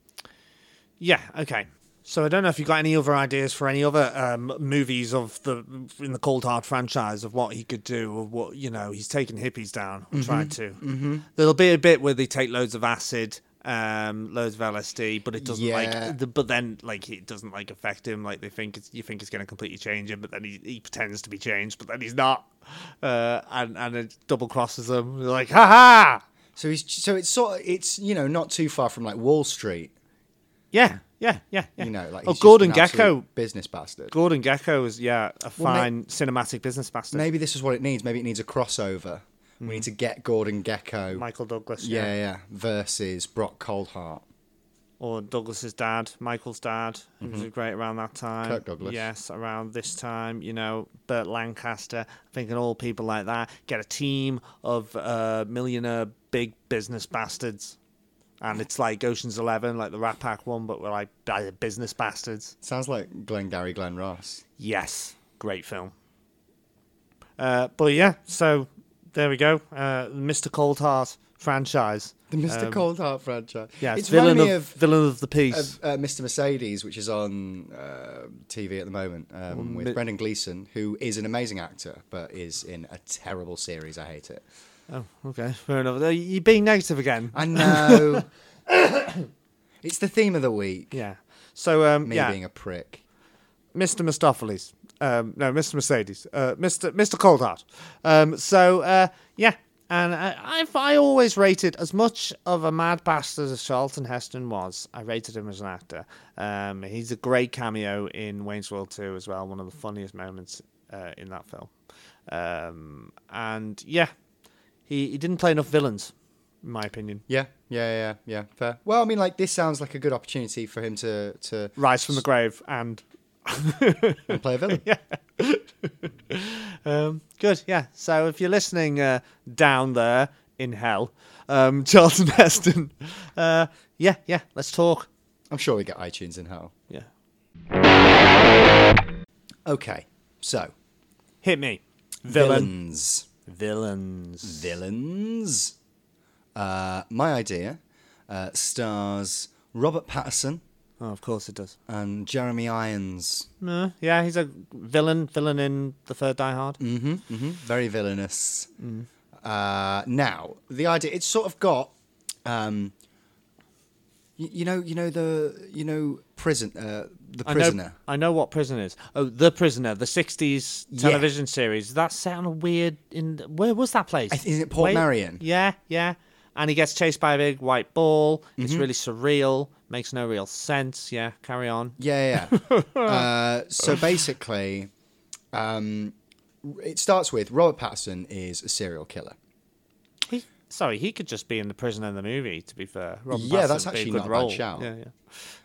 yeah, okay. So I don't know if you've got any other ideas for any other um, movies of the in the Coldheart franchise of what he could do, or what you know he's taking hippies down or Trying to. Mm-hmm. There'll be a bit where they take loads of acid, um, loads of LSD, but it doesn't Yeah. like. The, but then like it doesn't like affect him. Like they think it's, you think it's going to completely change him, but then he, he pretends to be changed, but then he's not, uh, and and it double crosses them. They're like ha ha. So he's so it's sort of it's you know not too far from like Wall Street. Yeah, yeah, yeah, yeah. You know, like oh, Gordon Gekko. business bastard. Gordon Gekko is yeah a Well, may- fine cinematic business bastard. Maybe this is what it needs. Maybe it needs a crossover. We need to get Gordon Gekko. Michael Douglas. yeah, Yeah. yeah, versus Brock Coldheart. Or Douglas's dad, Michael's dad, who was great around that time. Mm-hmm. Kirk Douglas. Yes, around this time, you know, Burt Lancaster, thinking all people like that. Get a team of uh, millionaire big business bastards. And it's like Ocean's Eleven, like the Rat Pack one, but we're like uh, business bastards. Sounds like Glengarry Glen Ross. Yes, great film. Uh, but yeah, so there we go. Uh, Mr. Coldheart franchise. The Mr. Um, Coldheart franchise. Yeah, it's, it's villain of, of, villain of the piece. of uh, Mr. Mercedes, which is on uh, TV at the moment um, with mi- Brendan Gleeson, who is an amazing actor, but is in a terrible series. I hate it. oh, okay, fair enough. You're being negative again. I know. [LAUGHS] it's the theme of the week. Yeah. So um, Me yeah, being a prick. Mr. Mistopheles. Um, no, Mr. Mercedes. Uh, Mr. Mr. Coldheart. Um, so uh, yeah, and I, I always rated as much of a mad bastard as Charlton Heston was. I rated him as an actor. Um, he's a great cameo in Wayne's World 2 as well. One of the funniest moments uh, in that film. Um, and yeah, he he didn't play enough villains, in my opinion. Yeah, yeah, yeah, yeah. Fair. Well, I mean, like this sounds like a good opportunity for him to to Rise from the grave and play a villain. [LAUGHS] Um, good, yeah. So if you're listening uh, down there in hell, um, [LAUGHS] Charlton Heston, uh, yeah, yeah, let's talk. I'm sure we get iTunes in hell. Yeah, Okay, so hit me, villain, villains. villains. Villains. Uh, my idea uh, stars Robert Pattinson Oh, of course it does. and Jeremy Irons. Uh, yeah, he's a villain. Villain in the third Die Hard. hmm hmm Very villainous. Uh, now, the idea it's sort of got, um, you, you know, you know the you know prison, uh, the I prisoner. know, I know what prison is. Oh, the prisoner, the '60s Yeah. television series. Does that sound weird? In where was that place? Is it Portmeirion? Yeah, yeah. And he gets chased by a big white ball. It's Mm-hmm. really surreal. Makes no real sense. Yeah, carry on. Yeah, yeah. yeah. [LAUGHS] uh, so basically, um, it starts with Robert Pattinson is a serial killer. Sorry, he could just be in the prison in the movie. To be fair, Robert Yeah, that's Pattinson would be a actually good not a bad role. shout. Yeah, yeah.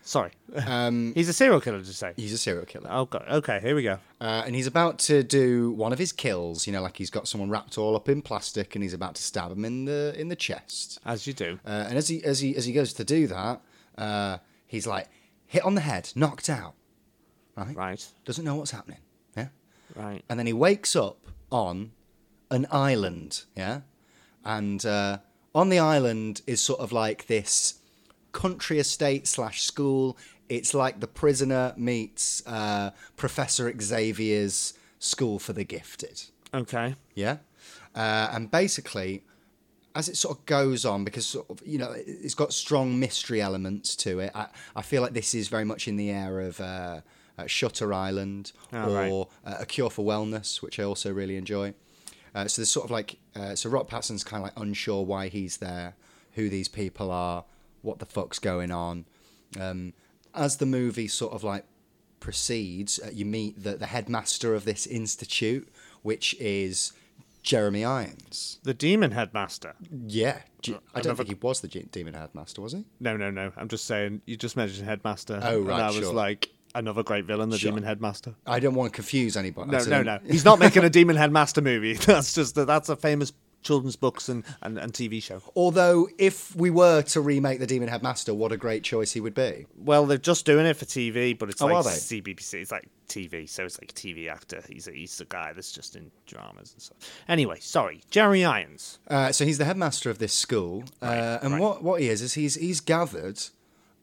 Sorry, Um, [LAUGHS] he's a serial killer. Did you say? he's a serial killer. Oh, God. okay. Here we go. Uh, and he's about to do one of his kills. You know, like he's got someone wrapped all up in plastic, and he's about to stab him in the in the chest. As you do. Uh, and as he as he as he goes to do that, uh, he's like hit on the head, knocked out. Right? Right. Doesn't know what's happening. Yeah. Right. And then he wakes up on an island. Yeah. And uh, on the island is sort of like this country estate slash school. It's like the prisoner meets uh, Professor Xavier's school for the gifted. Okay. Yeah. Uh, and basically, as it sort of goes on, because sort of, you know it- it's got strong mystery elements to it. I, I feel like this is very much in the air of uh, uh, Shutter Island Oh, or uh, A Cure for Wellness, which I also really enjoy. Uh, so there's sort of like uh, so Rock Pattinson's kind of like unsure why he's there, who these people are, what the fuck's going on. Um, as the movie sort of like proceeds, uh, you meet the, the headmaster of this institute, which is Jeremy Irons. The demon headmaster. Yeah, G- I don't never- think he was the demon headmaster, was he? No, no, no. I'm just saying. You just mentioned headmaster. Oh, and right, I was sure. like another great villain, the Sure. demon headmaster. I don't want to confuse anybody. No, no, no. He's not making a [LAUGHS] demon headmaster movie. [LAUGHS] That's just that's a famous children's books and, and, and TV show. Although, if we were to remake the Demon Headmaster, what a great choice he would be. Well, they're just doing it for TV, but it's Oh, like? CBBC. It's like TV, so it's like a TV actor. He's a, he's the guy that's just in dramas and stuff. Anyway, sorry, Jerry Irons. Uh, so he's the headmaster of this school, uh, and right. what what he is is he's he's gathered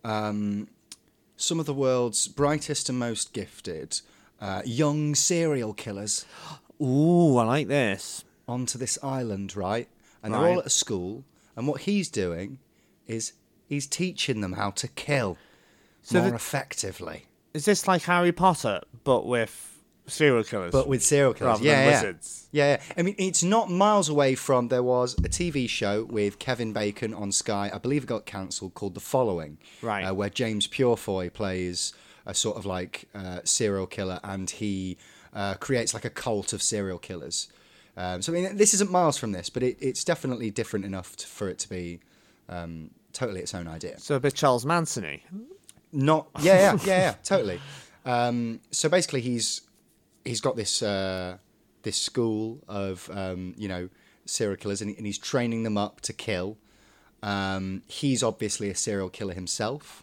um, some of the world's brightest and most gifted uh, young serial killers Ooh, I like this. onto this island, right? And they're Right. all at a school, and what he's doing is he's teaching them how to kill So more the- effectively, Is this like Harry Potter, but with serial killers? but with serial killers. Rather yeah, than yeah. wizards. Yeah, yeah. I mean, it's not miles away from. There was a TV show with Kevin Bacon on Sky. I believe it got cancelled called The Following, Right. Uh, where James Purefoy plays a sort of like uh, serial killer, and he uh, creates like a cult of serial killers. Um, so I mean, this isn't miles from this, but it, it's definitely different enough to, for it to be um, totally its own idea. so a bit Charles Manson-y. Not yeah, yeah, yeah, yeah, totally. Um, so basically, he's he's got this uh, this school of um, you know serial killers, and, he, and he's training them up to kill. Um, he's obviously a serial killer himself,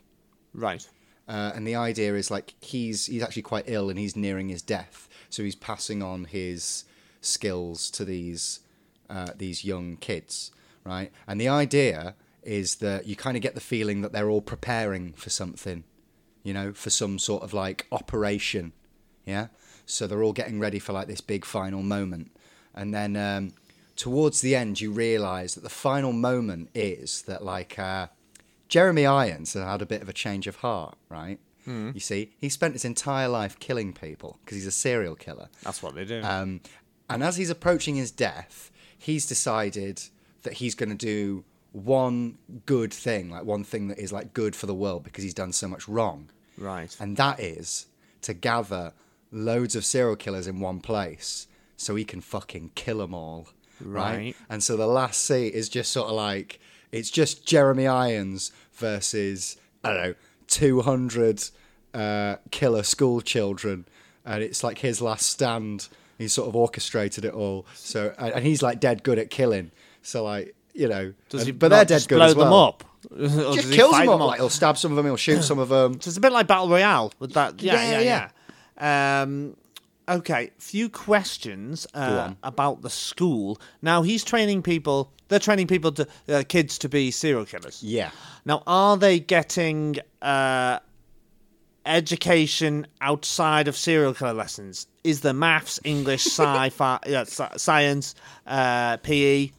Right. uh, and the idea is like he's he's actually quite ill and he's nearing his death, so he's passing on his skills to these uh, these young kids, right? And the idea is that you kind of get the feeling that they're all preparing for something, you know, for some sort of like operation, yeah. So they're all getting ready for like this big final moment, and then um, towards the end, you realise that the final moment is that like. Uh, Jeremy Irons has had a bit of a change of heart, right? You see, he spent his entire life killing people because he's a serial killer. That's what they do. Um, and as he's approaching his death, he's decided that he's going to do one good thing, like one thing that is like good for the world because he's done so much wrong. right. And that is to gather loads of serial killers in one place so he can fucking kill them all. Right. Right. And so the last scene is just sort of like, it's just Jeremy Irons versus, I don't know, 200 uh, killer school children. And it's like his last stand. He's sort of orchestrated it all. So, and he's like dead good at killing. So, like, you know, Does and- he but they're dead good blow as well. them up? [LAUGHS] Just he kills them all. all? Like, he'll stab some of them, he'll shoot some of them. So it's a bit like Battle Royale with that. Yeah, Yeah, yeah, yeah. Um, okay, few questions uh, about the school. Now he's training people. They're training people to uh, kids to be serial killers. Yeah. Now, are they getting uh, education outside of serial killer lessons? Is there maths, English, [LAUGHS] sci-fi, yeah, science, uh, PE?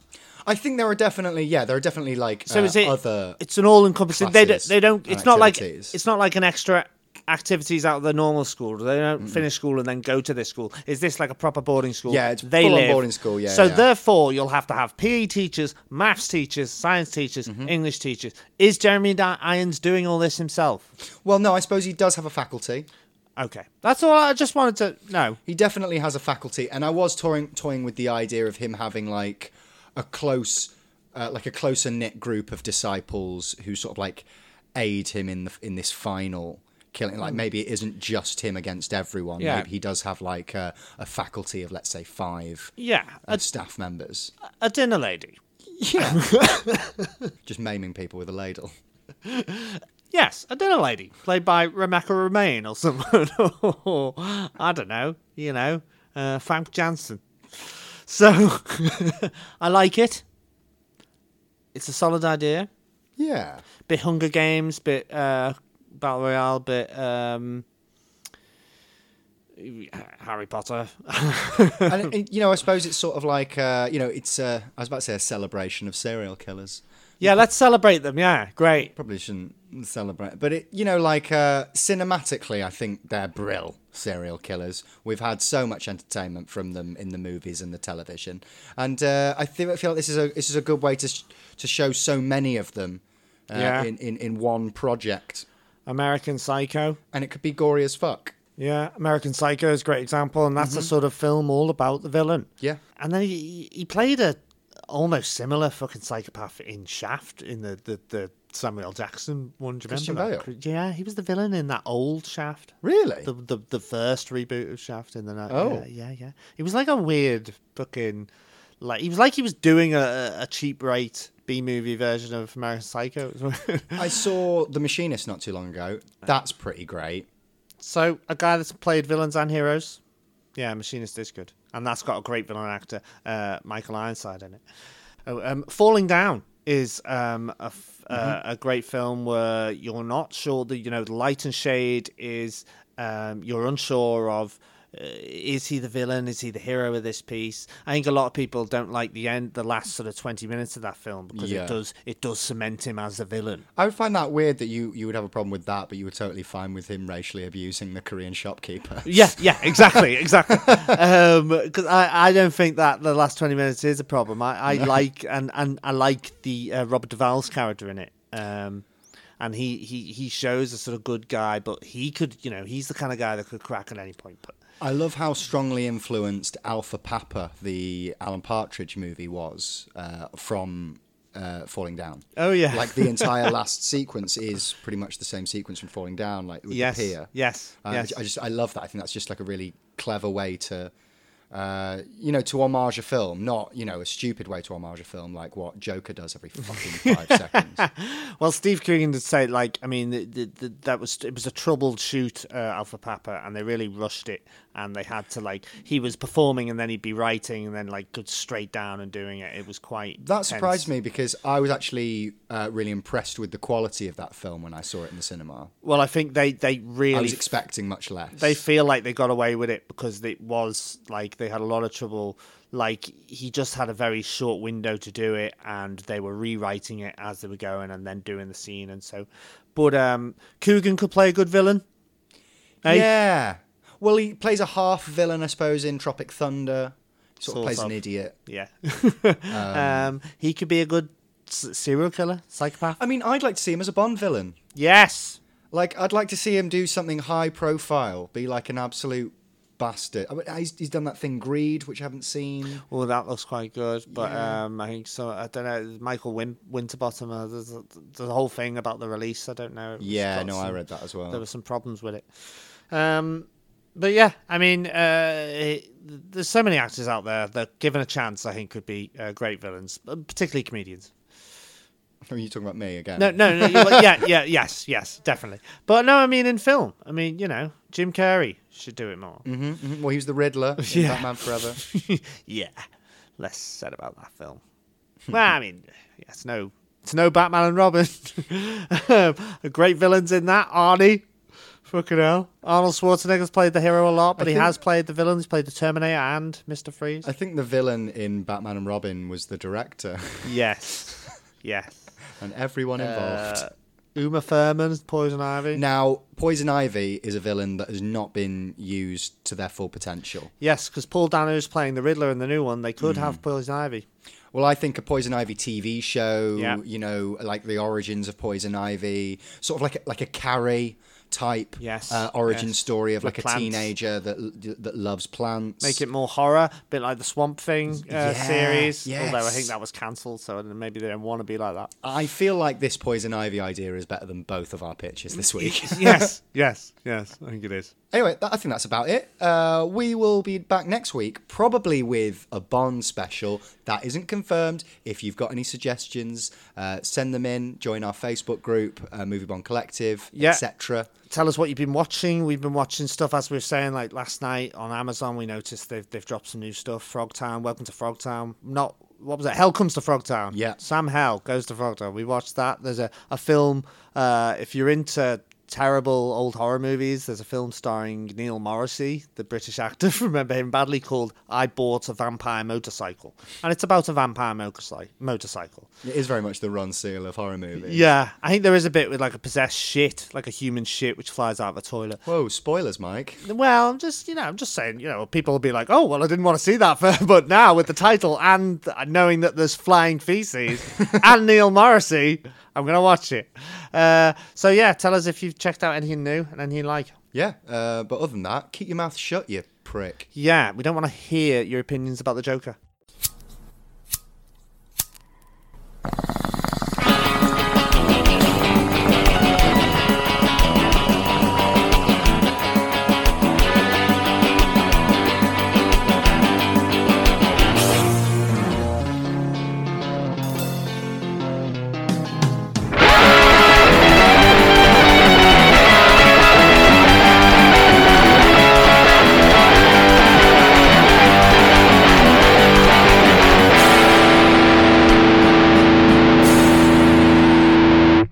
I think there are definitely yeah there are definitely like So uh, is it? other It's an all-encompassing. They don't. They don't. It's not like. It's not like an extra activities out of the normal school. They don't finish school and then go to this school. Is this like a proper boarding school? Yeah, it's they full-on live. boarding school, yeah, So yeah. therefore, you'll have to have PE teachers, maths teachers, science teachers, Mm-hmm. English teachers. Is Jeremy Irons doing all this himself? well no I suppose he does have a faculty Okay, that's all. I just wanted to know. he definitely has a faculty and I was toying toying with the idea of him having like a close uh, like a closer knit group of disciples who sort of like aid him in the in this final killing like maybe it isn't just him against everyone Yeah. maybe he does have like a, a faculty of let's say five Yeah, uh, a, staff members a dinner lady. yeah [LAUGHS] just maiming people with a ladle [LAUGHS] Yes, a dinner lady played by Rebecca Romijn or someone. [LAUGHS] or I don't know, you know, uh, Famke Janssen. So I like it. It's a solid idea. yeah Bit Hunger Games, bit uh, Battle Royale, but um, Harry Potter. and, [LAUGHS] and, you know, I suppose it's sort of like uh, you know, it's uh, I was about to say a celebration of serial killers. yeah, let's celebrate them. Yeah, great. Probably shouldn't celebrate, but it, you know, like uh, cinematically, I think they're brill serial killers. We've had so much entertainment from them in the movies and the television, and uh, I think I feel like this is a this is a good way to sh- to show so many of them uh, Yeah. in, in in one project, American Psycho. and it could be gory as fuck. Yeah, American Psycho is a great example, and that's a mm-hmm. sort of film all about the villain. Yeah. And then he he played a almost similar fucking psychopath in Shaft in the the, the Samuel Jackson one. Do you Christian remember Bale? that? Yeah, he was the villain in that old Shaft. Really? The the, the first reboot of Shaft in the night. Oh. yeah, yeah, yeah. He was like a weird fucking like he was like he was doing a, a cheap rate B movie version of American Psycho. [LAUGHS] I saw The Machinist not too long ago. That's pretty great. so a guy that's played villains and heroes, yeah, Machinist is good, and that's got a great villain actor, uh, Michael Ironside in it. Oh, um, Falling Down is um, a, f- uh, a great film where you're not sure that you know the light and shade is um, you're unsure of. Uh, is he the villain? Is he the hero of this piece? I think a lot of people don't like the end, the last sort of twenty minutes of that film because Yeah. it does it does cement him as a villain. I would find that weird that you, you would have a problem with that, but you were totally fine with him racially abusing the Korean shopkeeper. [LAUGHS] Yeah, yeah, exactly, [LAUGHS] exactly. Because I, I don't think that the last twenty minutes is a problem. I, I like and, and I like the uh, Robert Duvall's character in it. Um, and he, he, he shows a sort of good guy, but he could, you know, he's the kind of guy that could crack at any point. But I love how strongly influenced Alpha Papa, the Alan Partridge movie, was uh, from uh, Falling Down. oh yeah, Like the entire [LAUGHS] last sequence is pretty much the same sequence from Falling Down, like with yes, the pier. yes, Uh, yes. I just I love that. I think that's just like a really clever way to, uh, you know, to homage a film, not you know a stupid way to homage a film like what Joker does every fucking [LAUGHS] five seconds. Well, Steve Coogan did say, like, I mean, the, the, the, that was it was a troubled shoot, uh, Alpha Papa, and they really rushed it, and they had to like he was performing, and then he'd be writing, and then like go straight down and doing it. It was quite That tense. surprised me because I was actually uh, really impressed with the quality of that film when I saw it in the cinema. Well, I think they they really I was expecting much less. they feel like they got away with it because it was like they had a lot of trouble. Like he just had a very short window to do it, and they were rewriting it as they were going, and then doing the scene, and so. But um, Coogan could play a good villain. Eh? Yeah. Well, he plays a half villain, I suppose, in Tropic Thunder. Sort, Sort of plays of. an idiot. Yeah. [LAUGHS] um, he could be a good serial killer, psychopath. I mean, I'd like to see him as a Bond villain. Yes. Like, I'd like to see him do something high profile, be like an absolute bastard. I mean, he's, he's done that thing, Greed, which I haven't seen. Well, that looks quite good, but Yeah. um, I think so. I don't know. Michael Win- Winterbottom. Uh, there's, a, there's a whole thing about the release. I don't know. Yeah, no, I read that as well. There were some problems with it. Um, but yeah, I mean, uh, it, there's so many actors out there that, given a chance, I think could be uh, great villains, uh, particularly comedians. Are you talking about me again? No, no, no. yeah, yeah, yes, yes, definitely. But no, I mean in film. I mean, you know, Jim Carrey should do it more. hmm Well, he was the Riddler in Yeah. Batman Forever. [LAUGHS] yeah, less said about that film. well, I mean, yeah, it's no, it's no Batman and Robin. [LAUGHS] great villains in that, Arnie. Fucking hell. Arnold Schwarzenegger's played the hero a lot, but I he think- has played the villain. He's played the Terminator and Mr. Freeze. I think the villain in Batman and Robin was the director [LAUGHS] yes. Yes. and everyone involved. Uh, Uma Thurman, Poison Ivy. Now, Poison Ivy is a villain that has not been used to their full potential. Yes, because Paul Dano's playing the Riddler in the new one. They could Mm. have Poison Ivy. Well, I think a Poison Ivy TV show, Yeah. you know, like the origins of Poison Ivy, sort of like a, like a Carrie type Yes, uh, origin yes. story of With like a plants. teenager that that loves plants. Make it more horror, a bit like the Swamp Thing uh, Yeah, series. Although I think that was cancelled, so maybe they don't want to be like that. I feel like this Poison Ivy idea is better than both of our pitches this week. [LAUGHS] yes, yes, yes. I think it is. Anyway, that, I think that's about it. Uh, we will be back next week, probably with a Bond special. That isn't confirmed. If you've got any suggestions, uh, send them in. Join our Facebook group, uh, Movie Bond Collective, Yeah. etc. Tell us what you've been watching. We've been watching stuff as we were saying, like last night on Amazon. We noticed they've they've dropped some new stuff. Frogtown, Welcome to Frogtown. Not what was it? Hell comes to Frogtown. Yeah. Sam Hell goes to Frogtown. We watched that. There's a a film. Uh, if you're into terrible old horror movies, there's a film starring Neil Morrissey, the British actor. [LAUGHS] Remember him badly called "I Bought a Vampire Motorcycle," and it's about a vampire motorcycle. Motorcycle. It is very much the Ronseal of horror movies. Yeah, I think there is a bit with like a possessed shit, like a human shit, which flies out of a toilet. Whoa, spoilers, Mike. Well, I'm just, you know, I'm just saying, you know, people will be like, oh, well, I didn't want to see that, [LAUGHS] first, but now with the title and knowing that there's flying feces [LAUGHS] and Neil Morrissey, I'm going to watch it. Uh, so, yeah, tell us if you've checked out anything new and anything you like. Yeah, uh, but other than that, keep your mouth shut, you prick. Yeah, we don't want to hear your opinions about the Joker.